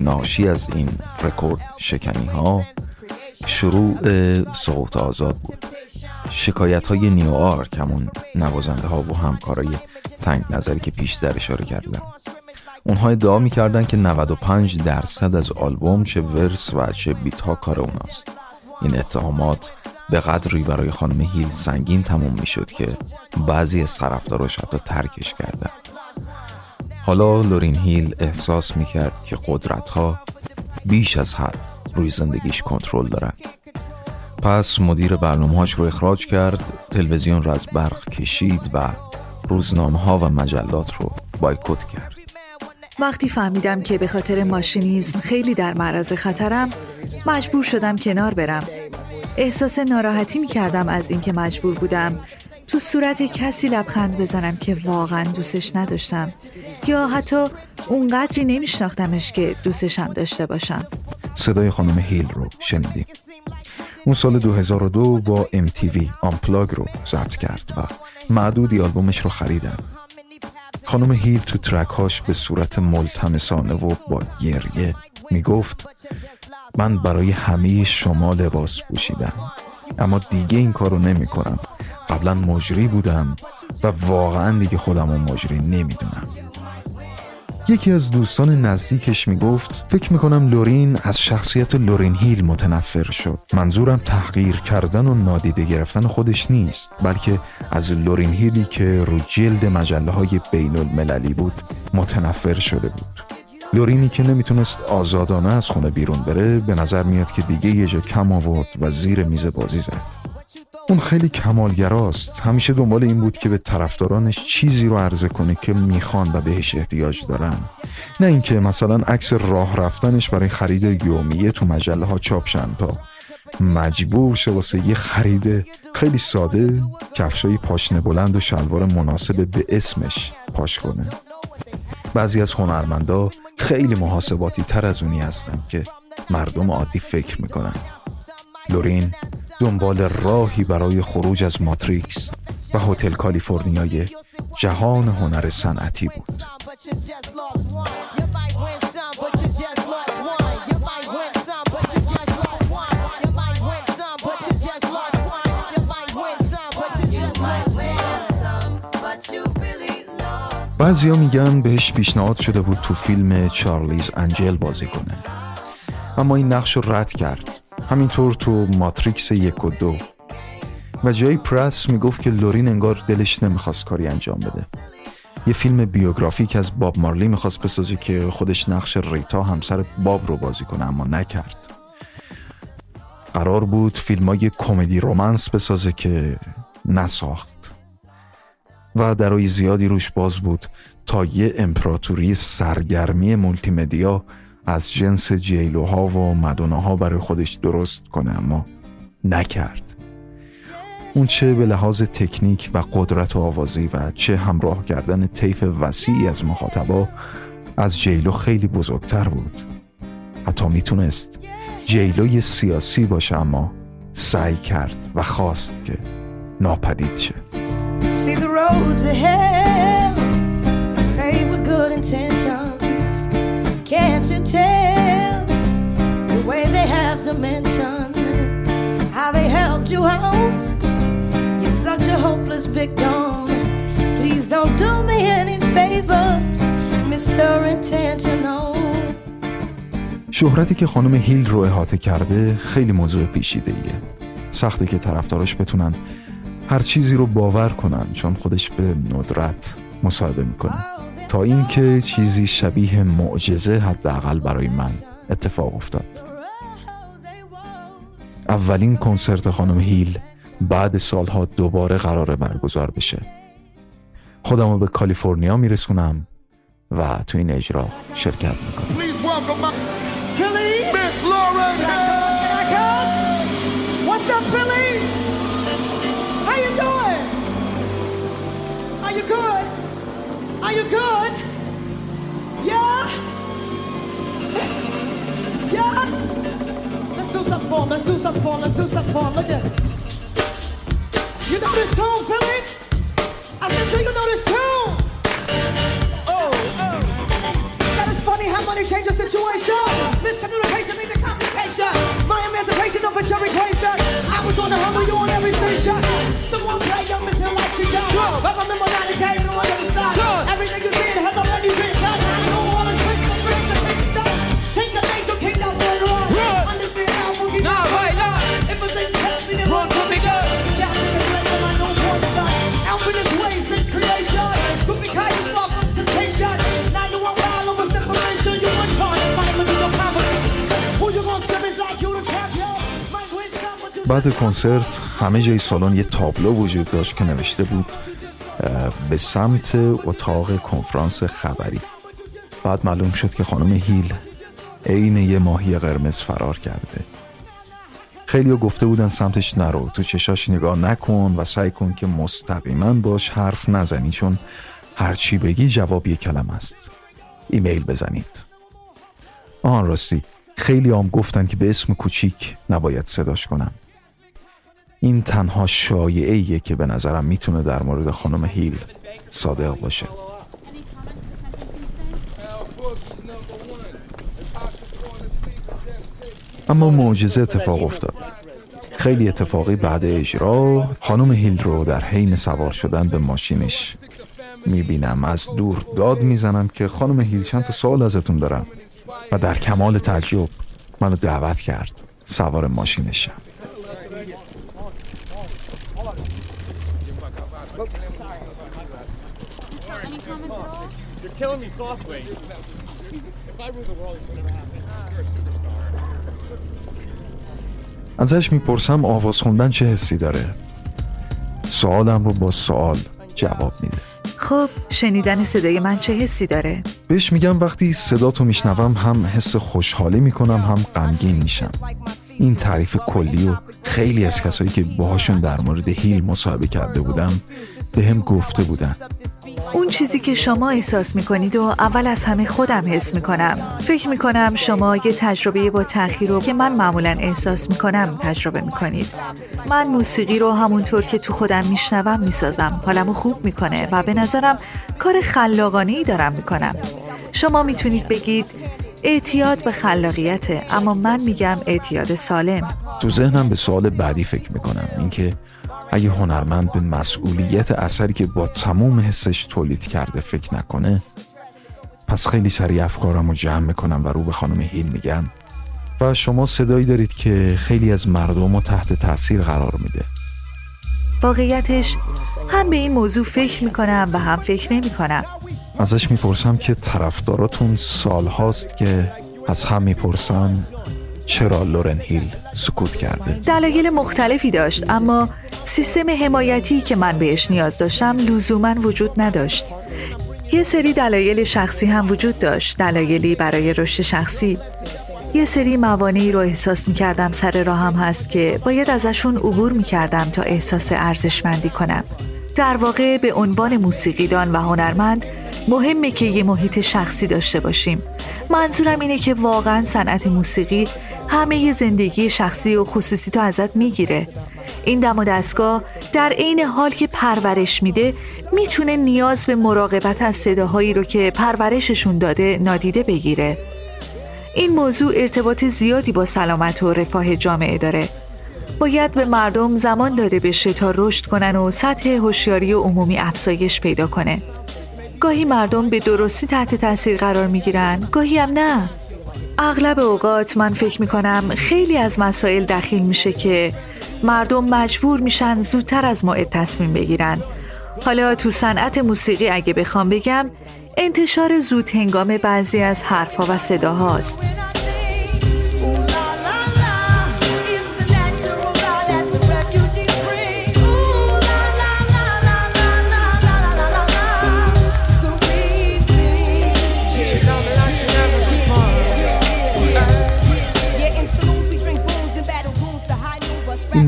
ناشی از این رکورد شکنی ها شروع سقوط آزاد بود شکایت های نیوآرک همون نوازنده ها و همکارای تنگ نظری که پیشتر اشاره کردم اونها ادعا می‌کردن که 95 درصد از آلبوم چه verse و چه beat ها کار اوناست این اتهامات به قدری برای خانم هیل سنگین تموم می‌شد که بعضی از طرفداراش حتی ترکش کردن. حالا لورین هیل احساس می‌کرد که قدرت ها بیش از حد روی زندگیش کنترل دارن. پس مدیر برنامهاش رو اخراج کرد تلویزیون رو از برق کشید و روزنامه ها و مجلات رو بایکوت کرد. وقتی فهمیدم که به خاطر ماشینیزم خیلی در معرض خطرم مجبور شدم کنار برم. احساس ناراحتی می کردم از اینکه مجبور بودم تو صورت کسی لبخند بزنم که واقعا دوستش نداشتم یا حتی اونقدری نمیشناختمش که دوستشم داشته باشم. صدای خانم هیل رو شنیدیم. اون سال 2002 با MTV آمپلاگ رو ضبط کرد و معدودی آلبومش رو خریدن. خانم هیل تو ترکهاش به صورت ملتمسانه و با گریه می‌گفت من برای همه شما لباس پوشیدم اما دیگه این کارو نمی کنم قبلا مجری بودم و واقعا دیگه خودم و مجری نمی‌دونم. یکی از دوستان نزدیکش می‌گفت فکر می‌کنم لورین از شخصیت لورین هیل متنفر شد. منظورم تحقیر کردن و نادیده گرفتن خودش نیست بلکه از لورین هیلی که رو جلد مجله های بین المللی بود متنفر شده بود. لورینی که نمی‌تونست آزادانه از خونه بیرون بره به نظر میاد که دیگه یه جا کم آورد و زیر میز بازی زد. اون خیلی کمالگراست. همیشه دنبال این بود که به طرفدارانش چیزی رو عرضه کنه که می‌خوان و بهش احتیاج دارن. نه اینکه مثلا عکس راه رفتنش برای خرید یومیه تو مجله ها چاپ تا مجبور شه واسه یه خرید خیلی ساده کفشای پاشنه بلند و شلوار مناسب به اسمش پاش کنه. بعضی از هنرمندا خیلی محاسباتی تر از اونی هستن که مردم عادی فکر می‌کنن. لورین دنبال راهی برای خروج از ماتریکس و هتل کالیفرنیای جهان هنر صنعتی بود. بعضیا میگن بهش پیشنهاد شده بود تو فیلم چارلیز انجل بازی کنه. اما این نقش رو رد کرد. همینطور تو ماتریکس یک و دو. و جای پرس می‌گفت که لورین انگار دلش نمی‌خواست کاری انجام بده. یه فیلم بیوگرافیک از باب مارلی می‌خواست بسازه که خودش نقش ریتا همسر باب رو بازی کنه اما نکرد. قرار بود فیلم های کمدی رومنس بسازه که نساخت. و درای زیادی روش باز بود تا یه امپراتوری سرگرمی مولتی مدیا از جنس جیلوها و مدوناها برای خودش درست کنه اما نکرد. اون چه به لحاظ تکنیک و قدرت آوازی و چه همراه کردن طیف وسیعی از مخاطبا از جیلو خیلی بزرگتر بود. حتی می‌تونست جیلوی سیاسی باشه اما سعی کرد و خواست که ناپدید شه. See the road to hell is paved with good intentions. Can't you tell the way they have dimension? How they helped you out? You're such a hopeless victim. Please don't do me any favors, Mr. Intentional. شهرتی که خانم هیل رو احاطه کرده خیلی موضوع پیشیده ایه. سخته که طرفداراش بتونن هر چیزی رو باور کنن چون خودش به ندرت مصاحبه می‌کنه تا اینکه چیزی شبیه معجزه حداقل برای من اتفاق افتاد. اولین کنسرت خانم هیل بعد سالها دوباره قرار برگزار بشه. خودم رو به کالیفرنیا میرسونم و تو این اجرا شرکت می‌کنم. Are you good? Are you good? Yeah? Yeah? Let's do something for him. Let's do something for him. Let's do something for him. Look at it. You know this tune, Philly? I said, do you know this tune? Oh, oh. That is funny how money changes situation. Miscommunication leads to My emancipation over cherry equation. I was on the humble, you on every station. Someone play your miss her like she done. I remember the game, no one ever stopped. Everything you did has already been بعد کنسرت همه جای سالن یه تابلو وجود داشت که نوشته بود به سمت اتاق کنفرانس خبری. بعد معلوم شد که خانم هیل عین یه ماهی قرمز فرار کرده. خیلی گفته بودن سمتش نرو تو چشاش نگاه نکن و سعی کن که مستقیما باش حرف نزنی چون هرچی بگی جواب یه کلم است. ایمیل بزنید. آن راستی. خیلی هم گفتن که به اسم کوچیک نباید صداش کنم. این تنها شایعه که به نظرم می‌تونه در مورد خانم هیل صادق باشه. اما معجزه اتفاق افتاد. خیلی اتفاقی بعد اجرا خانم هیل رو در حین سوار شدن به ماشینش می‌بینم. از دور داد می‌زنم که خانم هیل چند تا سوال ازتون دارم و در کمال تعجب منو دعوت کرد سوار ماشینشم You're killing me softly. If I rule the world, it would never happen. You're a superstar. ازش می‌پرسم آواز خوندن چه حسی داره؟ سوالم رو با سوال جواب میده. خب شنیدن صدای من چه حسی داره؟ بهش میگم وقتی صدا تو میشنوم هم حس خوشحالی می‌کنم هم غمگین میشم. این تعریف کلی و خیلی از کسایی که باهاشون در مورد هیل مصاحبه کرده بودم به هم گفته بودن. اون چیزی که شما احساس می‌کنید و اول از همه خودم حس می‌کنم. فکر می‌کنم شما یه تجربه با تأخیر رو که من معمولا احساس می‌کنم تجربه می‌کنید. من موسیقی رو همونطور که تو خودم میشنوم می‌سازم. حالمو خوب می‌کنه و به نظرم کار خلاقانه ای دارم می‌کنم. شما می‌تونید بگید اعتیاد به خلاقیته اما من میگم اعتیاد سالم. تو ذهنم به سوال بعدی فکر می‌کنم اینکه اگه هنرمند به مسئولیت اثری که با تموم حسش تولید کرده فکر نکنه پس خیلی سریع افکارم رو جمع می‌کنم و رو به خانم هیل میگم. و شما صدایی دارید که خیلی از مردم رو تحت تاثیر قرار میده. واقعیتش هم به این موضوع فکر می‌کنم و هم فکر نمی‌کنم. ازش می‌پرسم که طرفداراتون سال هاست که از هم می‌پرسن؟ چرا لورن هیل سکوت کرده؟ دلایل مختلفی داشت اما سیستم حمایتی که من بهش نیاز داشتم لزوما وجود نداشت. یه سری دلایل شخصی هم وجود داشت دلایلی برای رشد شخصی. یه سری موانعی رو احساس می کردم سر راهم هست که باید ازشون عبور می کردم تا احساس ارزشمندی کنم. در واقع به عنوان موسیقیدان و هنرمند مهمه که یه محیط شخصی داشته باشیم. منظورم اینه که واقعا صنعت موسیقی همه یه زندگی شخصی و خصوصی تو ازت می‌گیره. این دم و دستگاه در عین حال که پرورش میده می‌تونه نیاز به مراقبت از صداهایی رو که پرورششون داده نادیده بگیره. این موضوع ارتباط زیادی با سلامت و رفاه جامعه داره. باید به مردم زمان داده بشه تا رشد کنن و سطح هوشیاری عمومی افزایش پیدا کنه. گاهی مردم به درستی تحت تاثیر قرار می‌گیرن گاهی هم نه. اغلب اوقات من فکر می‌کنم خیلی از مسائل دخیل میشه که مردم مجبور میشن زودتر از موعد تصمیم بگیرن. حالا تو صنعت موسیقی اگه بخوام بگم انتشار زود هنگام بعضی از حرفها و صداهاست.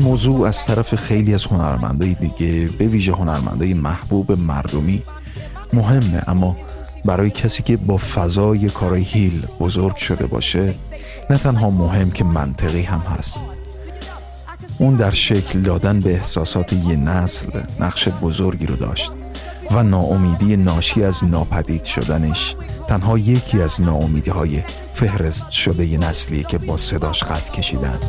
موضوع از طرف خیلی از هنرمندای دیگه به ویژه هنرمندای محبوب مردمی مهمه اما برای کسی که با فضای کارای هیل بزرگ شده باشه نه تنها مهم که منطقی هم هست. اون در شکل دادن به احساسات یه نسل نقش بزرگی رو داشت و ناامیدی ناشی از ناپدید شدنش تنها یکی از ناامیدی های فهرست شده یه نسلی که با صداش خط کشیدن.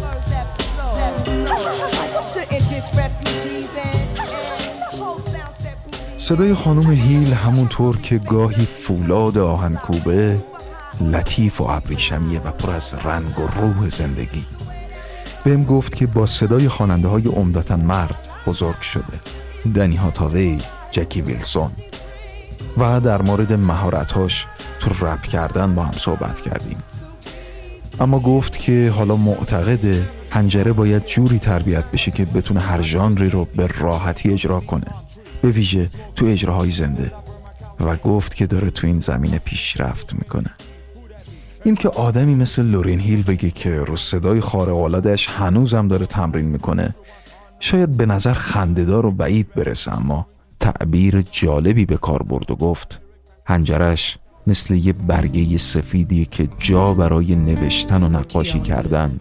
صدای خانم هیل همونطور که گاهی فولاد آهنکوبه لطیف و ابریشمیه و پر از رنگ و روح زندگی. بهم گفت که با صدای خواننده های عمدتا مرد بزرگ شده. دنی هاتاوی، جکی ویلسون. و در مورد مهارتاش تو رپ کردن با هم صحبت کردیم. اما گفت که حالا معتقده پنجره باید جوری تربیت بشه که بتونه هر ژانری رو به راحتی اجرا کنه. به ویژه تو اجراهای زنده و گفت که داره تو این زمینه پیشرفت می‌کنه این که آدمی مثل لورین هیل بگه که رو صدای خارق هنوزم داره تمرین می‌کنه شاید به نظر خندهدار و بعید برسه اما تعبیر جالبی به کار برد و گفت هنجرش مثل یه برگه سفیدی که جا برای نوشتن و نقاشی کردن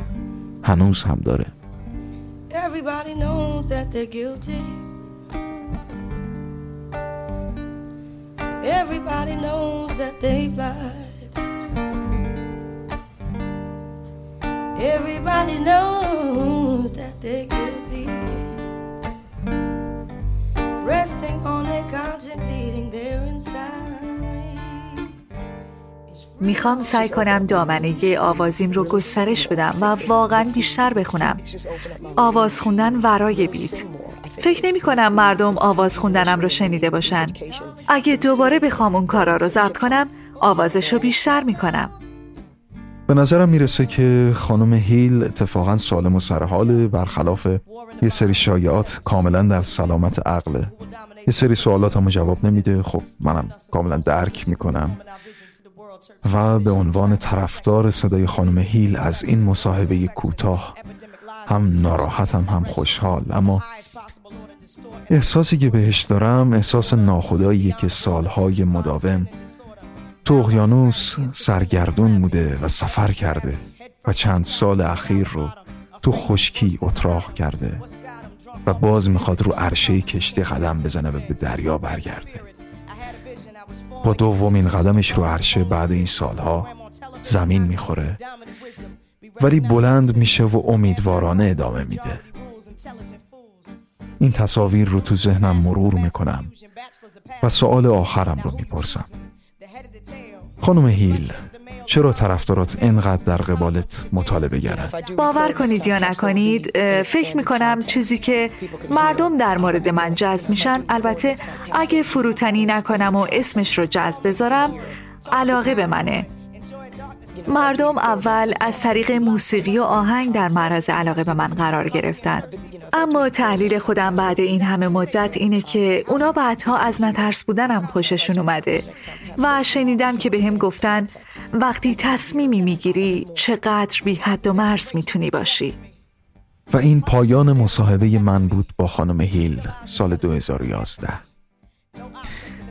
هنوز هم داره Everybody knows that they're guilty. Everybody knows that they lied. Everybody knows that they're guilty. Resting on their conscience, eating their inside. می‌خوام سعی کنم دامنه آوازیم رو گسترش بدم و واقعا بیشتر بخونم آواز خوندن ورای بیت فکر نمی کنم مردم آواز خوندنم رو شنیده باشن. اگه دوباره بخوام اون کارا رو ضبط کنم آوازش رو بیشتر می‌کنم به نظرم می‌رسه که خانم هیل اتفاقا سالم و سرحال برخلاف یه سری شایعات کاملا در سلامت عقله یه سری سوالات هم جواب نمیده. خب منم کاملا درک می‌کنم. و به عنوان طرفدار صدای خانم هیل از این مصاحبه کوتاه هم ناراحتم هم خوشحال. اما احساسی که بهش دارم احساس ناخداییه که سالهای مداوم تو اقیانوس سرگردون بوده و سفر کرده و چند سال اخیر رو تو خشکی اتراق کرده و باز می‌خواد رو عرشه کشتی قدم بزنه و به دریا برگرده. با دومین قدمش رو عرشه بعد این سالها زمین می‌خوره ولی بلند میشه و امیدوارانه ادامه میده. این تصاویر رو تو ذهنم مرور می‌کنم و سوال آخرم رو می‌پرسم خانم هیل چرا طرفدارات اینقدر در قبالت مطالبه گرن؟ باور کنید یا نکنید فکر می‌کنم چیزی که مردم در مورد من جذب میشن البته اگه فروتنی نکنم و اسمش رو جذب بذارم علاقه به منه مردم اول از طریق موسیقی و آهنگ در معرض علاقه به من قرار گرفتن. اما تحلیل خودم بعد این همه مدت اینه که اونا بعدها از نترس بودنم خوششون اومده و شنیدم که به هم گفتن وقتی تصمیمی می‌گیری چقدر بی حد و مرز می‌تونی باشی. و این پایان مصاحبه من بود با خانم هیل سال 2011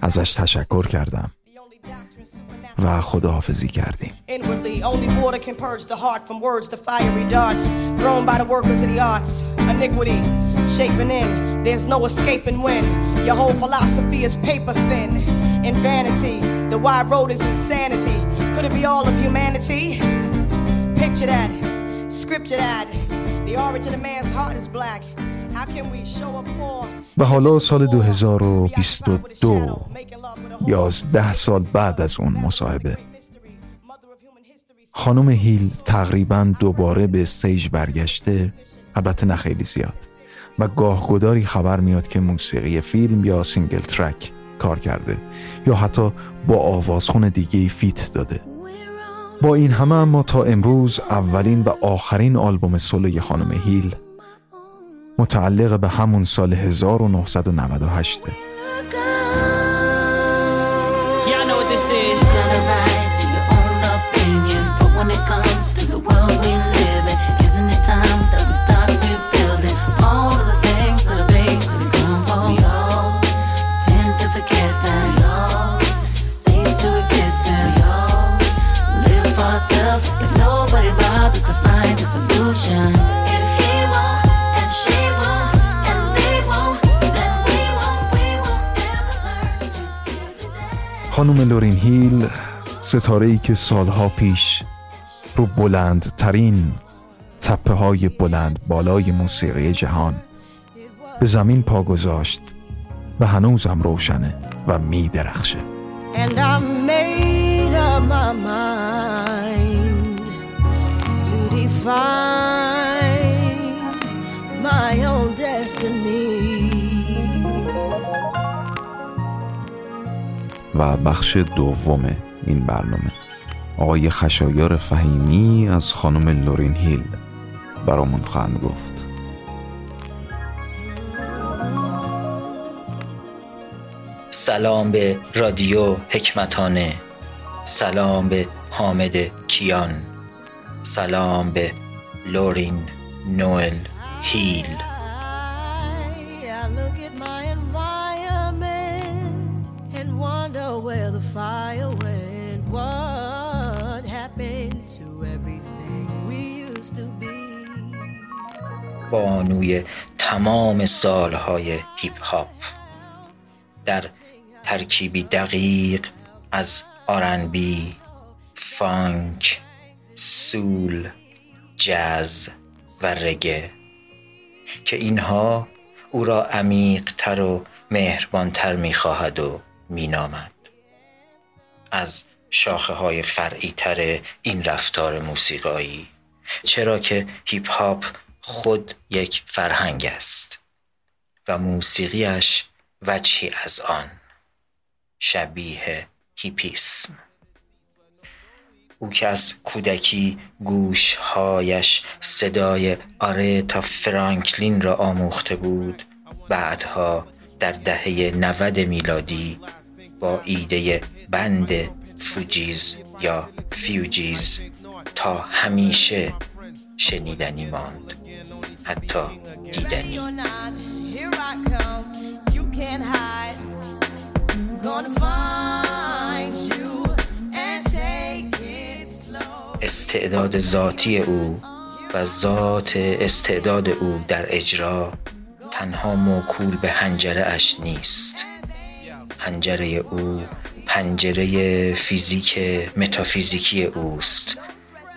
ازش تشکر کردم. و خداحافظی کردیم Inwardly, only water can purge the heart from words to fiery darts thrown by the workers of the arts. Iniquity, shaping in, there's no escaping when your whole philosophy is paper thin. In vanity, the wide road is insanity. Could it be all of humanity? Picture that, scripture that. The origin of man's heart is black. How can we show up for? و حالا سال 2022 یازده سال بعد از اون مصاحبه. خانم هیل تقریبا دوباره به stage برگشته. البته نه خیلی زیاد. و گاهگداری خبر میاد که موسیقی فیلم یا single track کار کرده یا حتی با آوازخون دیگه feat داده. با این همه اما تا امروز اولین و آخرین آلبوم سولوی خانم هیل متعلق به همون سال 1998 خانم لورین هیل ستاره ای که سالها پیش رو بلند ترین تپه های بلند بالای موسیقی جهان به زمین پا گذاشت و هنوزم روشنه و می درخشه And my own destiny. و بخش دوم این برنامه. آقای خشایار فهیمی از خانم لورین هیل برامون خواهند گفت. سلام به رادیو حکمتانه. سلام به حامد کیان. سلام به لورین نوئل هیل. بانوی تمام سالهای هیپ هاپ در ترکیبی دقیق از آرنبی، فانک، سول، جز و رگه که اینها او را عمیق تر و مهربانتر می‌خواهد و مینامد. از شاخه های فرعی تر این رفتار موسیقایی. چرا که هیپ هاپ خود یک فرهنگ است و موسیقیش وجهی از آن شبیه هیپیسم. او که از کودکی گوشهایش صدای آرتا فرانکلین را آموخته بود بعدها در دهه 90 میلادی با ایده بند فوجیز یا فیوجیز تا همیشه شنیدنی ماند. حتی دیدنی. استعداد ذاتی او و ذات استعداد او در اجرا تنها موکول به حنجره اش نیست. حنجره او حنجره فیزیک متافیزیکی اوست.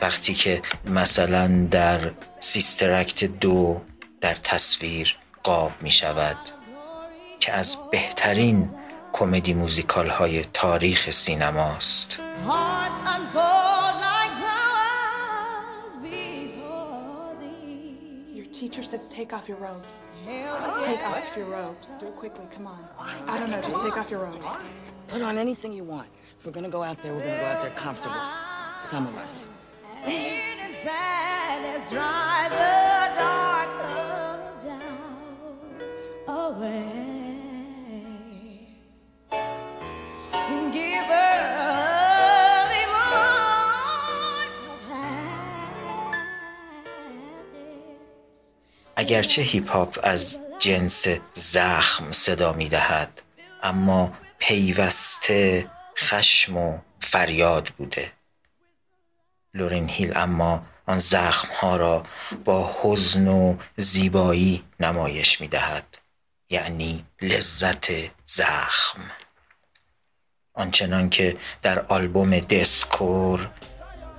وقتی که مثلا در Sister Act دو در تصویر قاب می شود که از بهترین کمدی موزیکال های تاریخ سینماست teacher says take off your robes. Take off your robes. Do it quickly. Come on. I don't know. Just take off your robes. Put on anything you want. If we're gonna go out there, we're gonna go out there comfortable. Some of us. اگرچه هیپ هاپ از جنس زخم صدا می دهد اما پیوسته خشم و فریاد بوده. لورین هیل اما آن زخم ها را با حزن و زیبایی نمایش می دهد یعنی لذت زخم. آنچنان که در آلبوم دسکور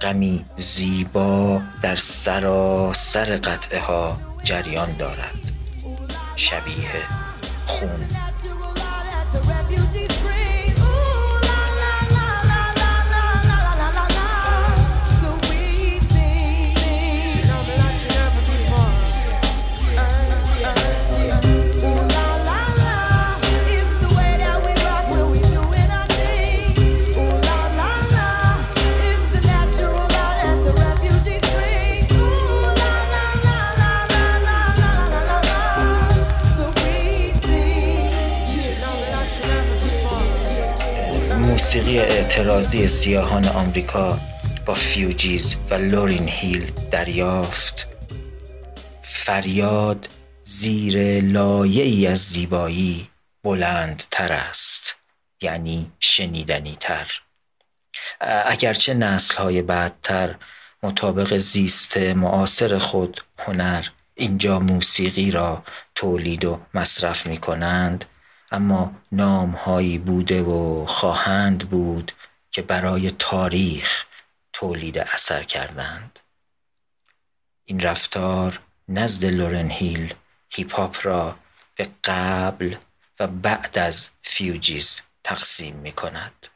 غمی زیبا در سراسر قطعه ها جریان دارد. شبیه خون. اعتراضی سیاهان آمریکا با فیوجیز و لورین هیل دریافت. فریاد زیر لایه ای از زیبایی بلندتر است یعنی شنیدنی تر اگرچه نسل های بعدتر مطابق زیست معاصر خود هنر اینجا موسیقی را تولید و مصرف می کنند اما نام هایی بوده و خواهند بود که برای تاریخ تولید اثر کردند. این رفتار نزد لورن هیل هیپ هاپ را به قبل و بعد از فیوجیز تقسیم می کند.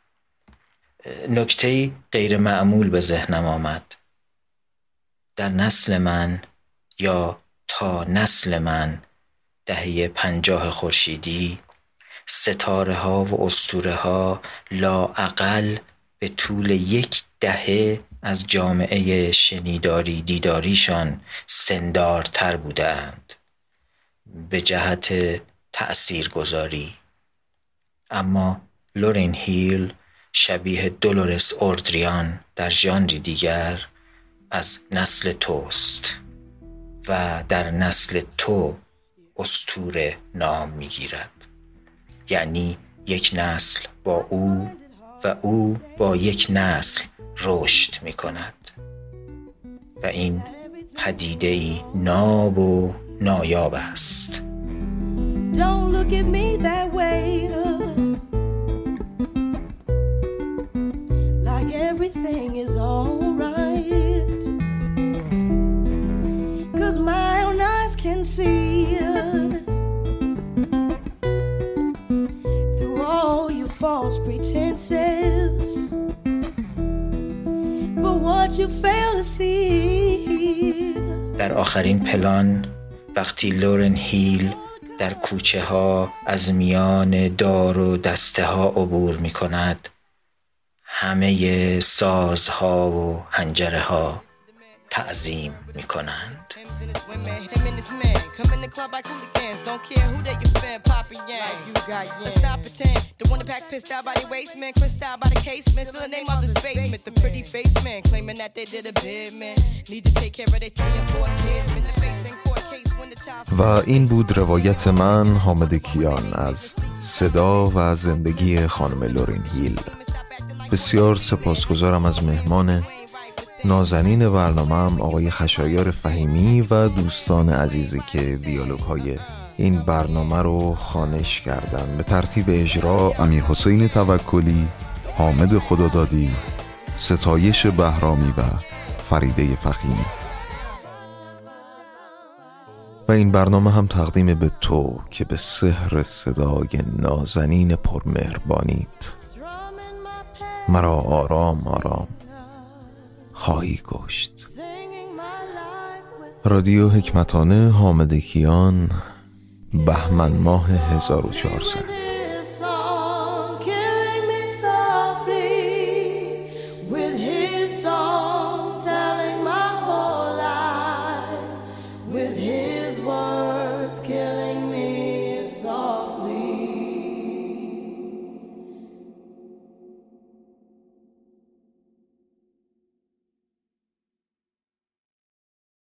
نکته غیر معمول به ذهنم آمد. در نسل من یا تا نسل من دهه پنجاه خورشیدی ستاره ها و اسطوره ها لاعقل به طول یک دهه از جامعه شنیداری دیداریشان سندارتر بودند. به جهت تأثیر گذاری اما لورین هیل شبیه دولورس اوردریان در ژانری دیگر از نسل توست و در نسل تو استوره نام می‌گیرد. یعنی یک نسل با او و او با یک نسل رشد می کند و این پدیده ای ناب و نایاب است Don't look at me that way. Like everything is alright. Cause my own eyes can see pretenses. But what you fail to see. در آخرین پلان وقتی لورن هیل در کوچه ها از میان دار و دسته ها عبور می کند همه سازها و هنجره ها تعظیم می کنند و این بود روایت من حامد کیان از صدا و زندگی خانم لورین هیل. بسیار سپاسگزارم از مهمان نازنین برنامه آقای خشایار فهیمی و دوستان عزیزی که دیالوگ های این برنامه رو خانش کردن. به ترتیب اجرا امیر حسین توکلی حامد خدادادی ستایش بهرامی و فریده فخیمی. و این برنامه هم تقدیم به تو که به سحر صدای نازنین پرمهربانیت. مرا آرام آرام. خواهی کشت. رادیو حکمتانه حامد کیان بهمن ماه 1400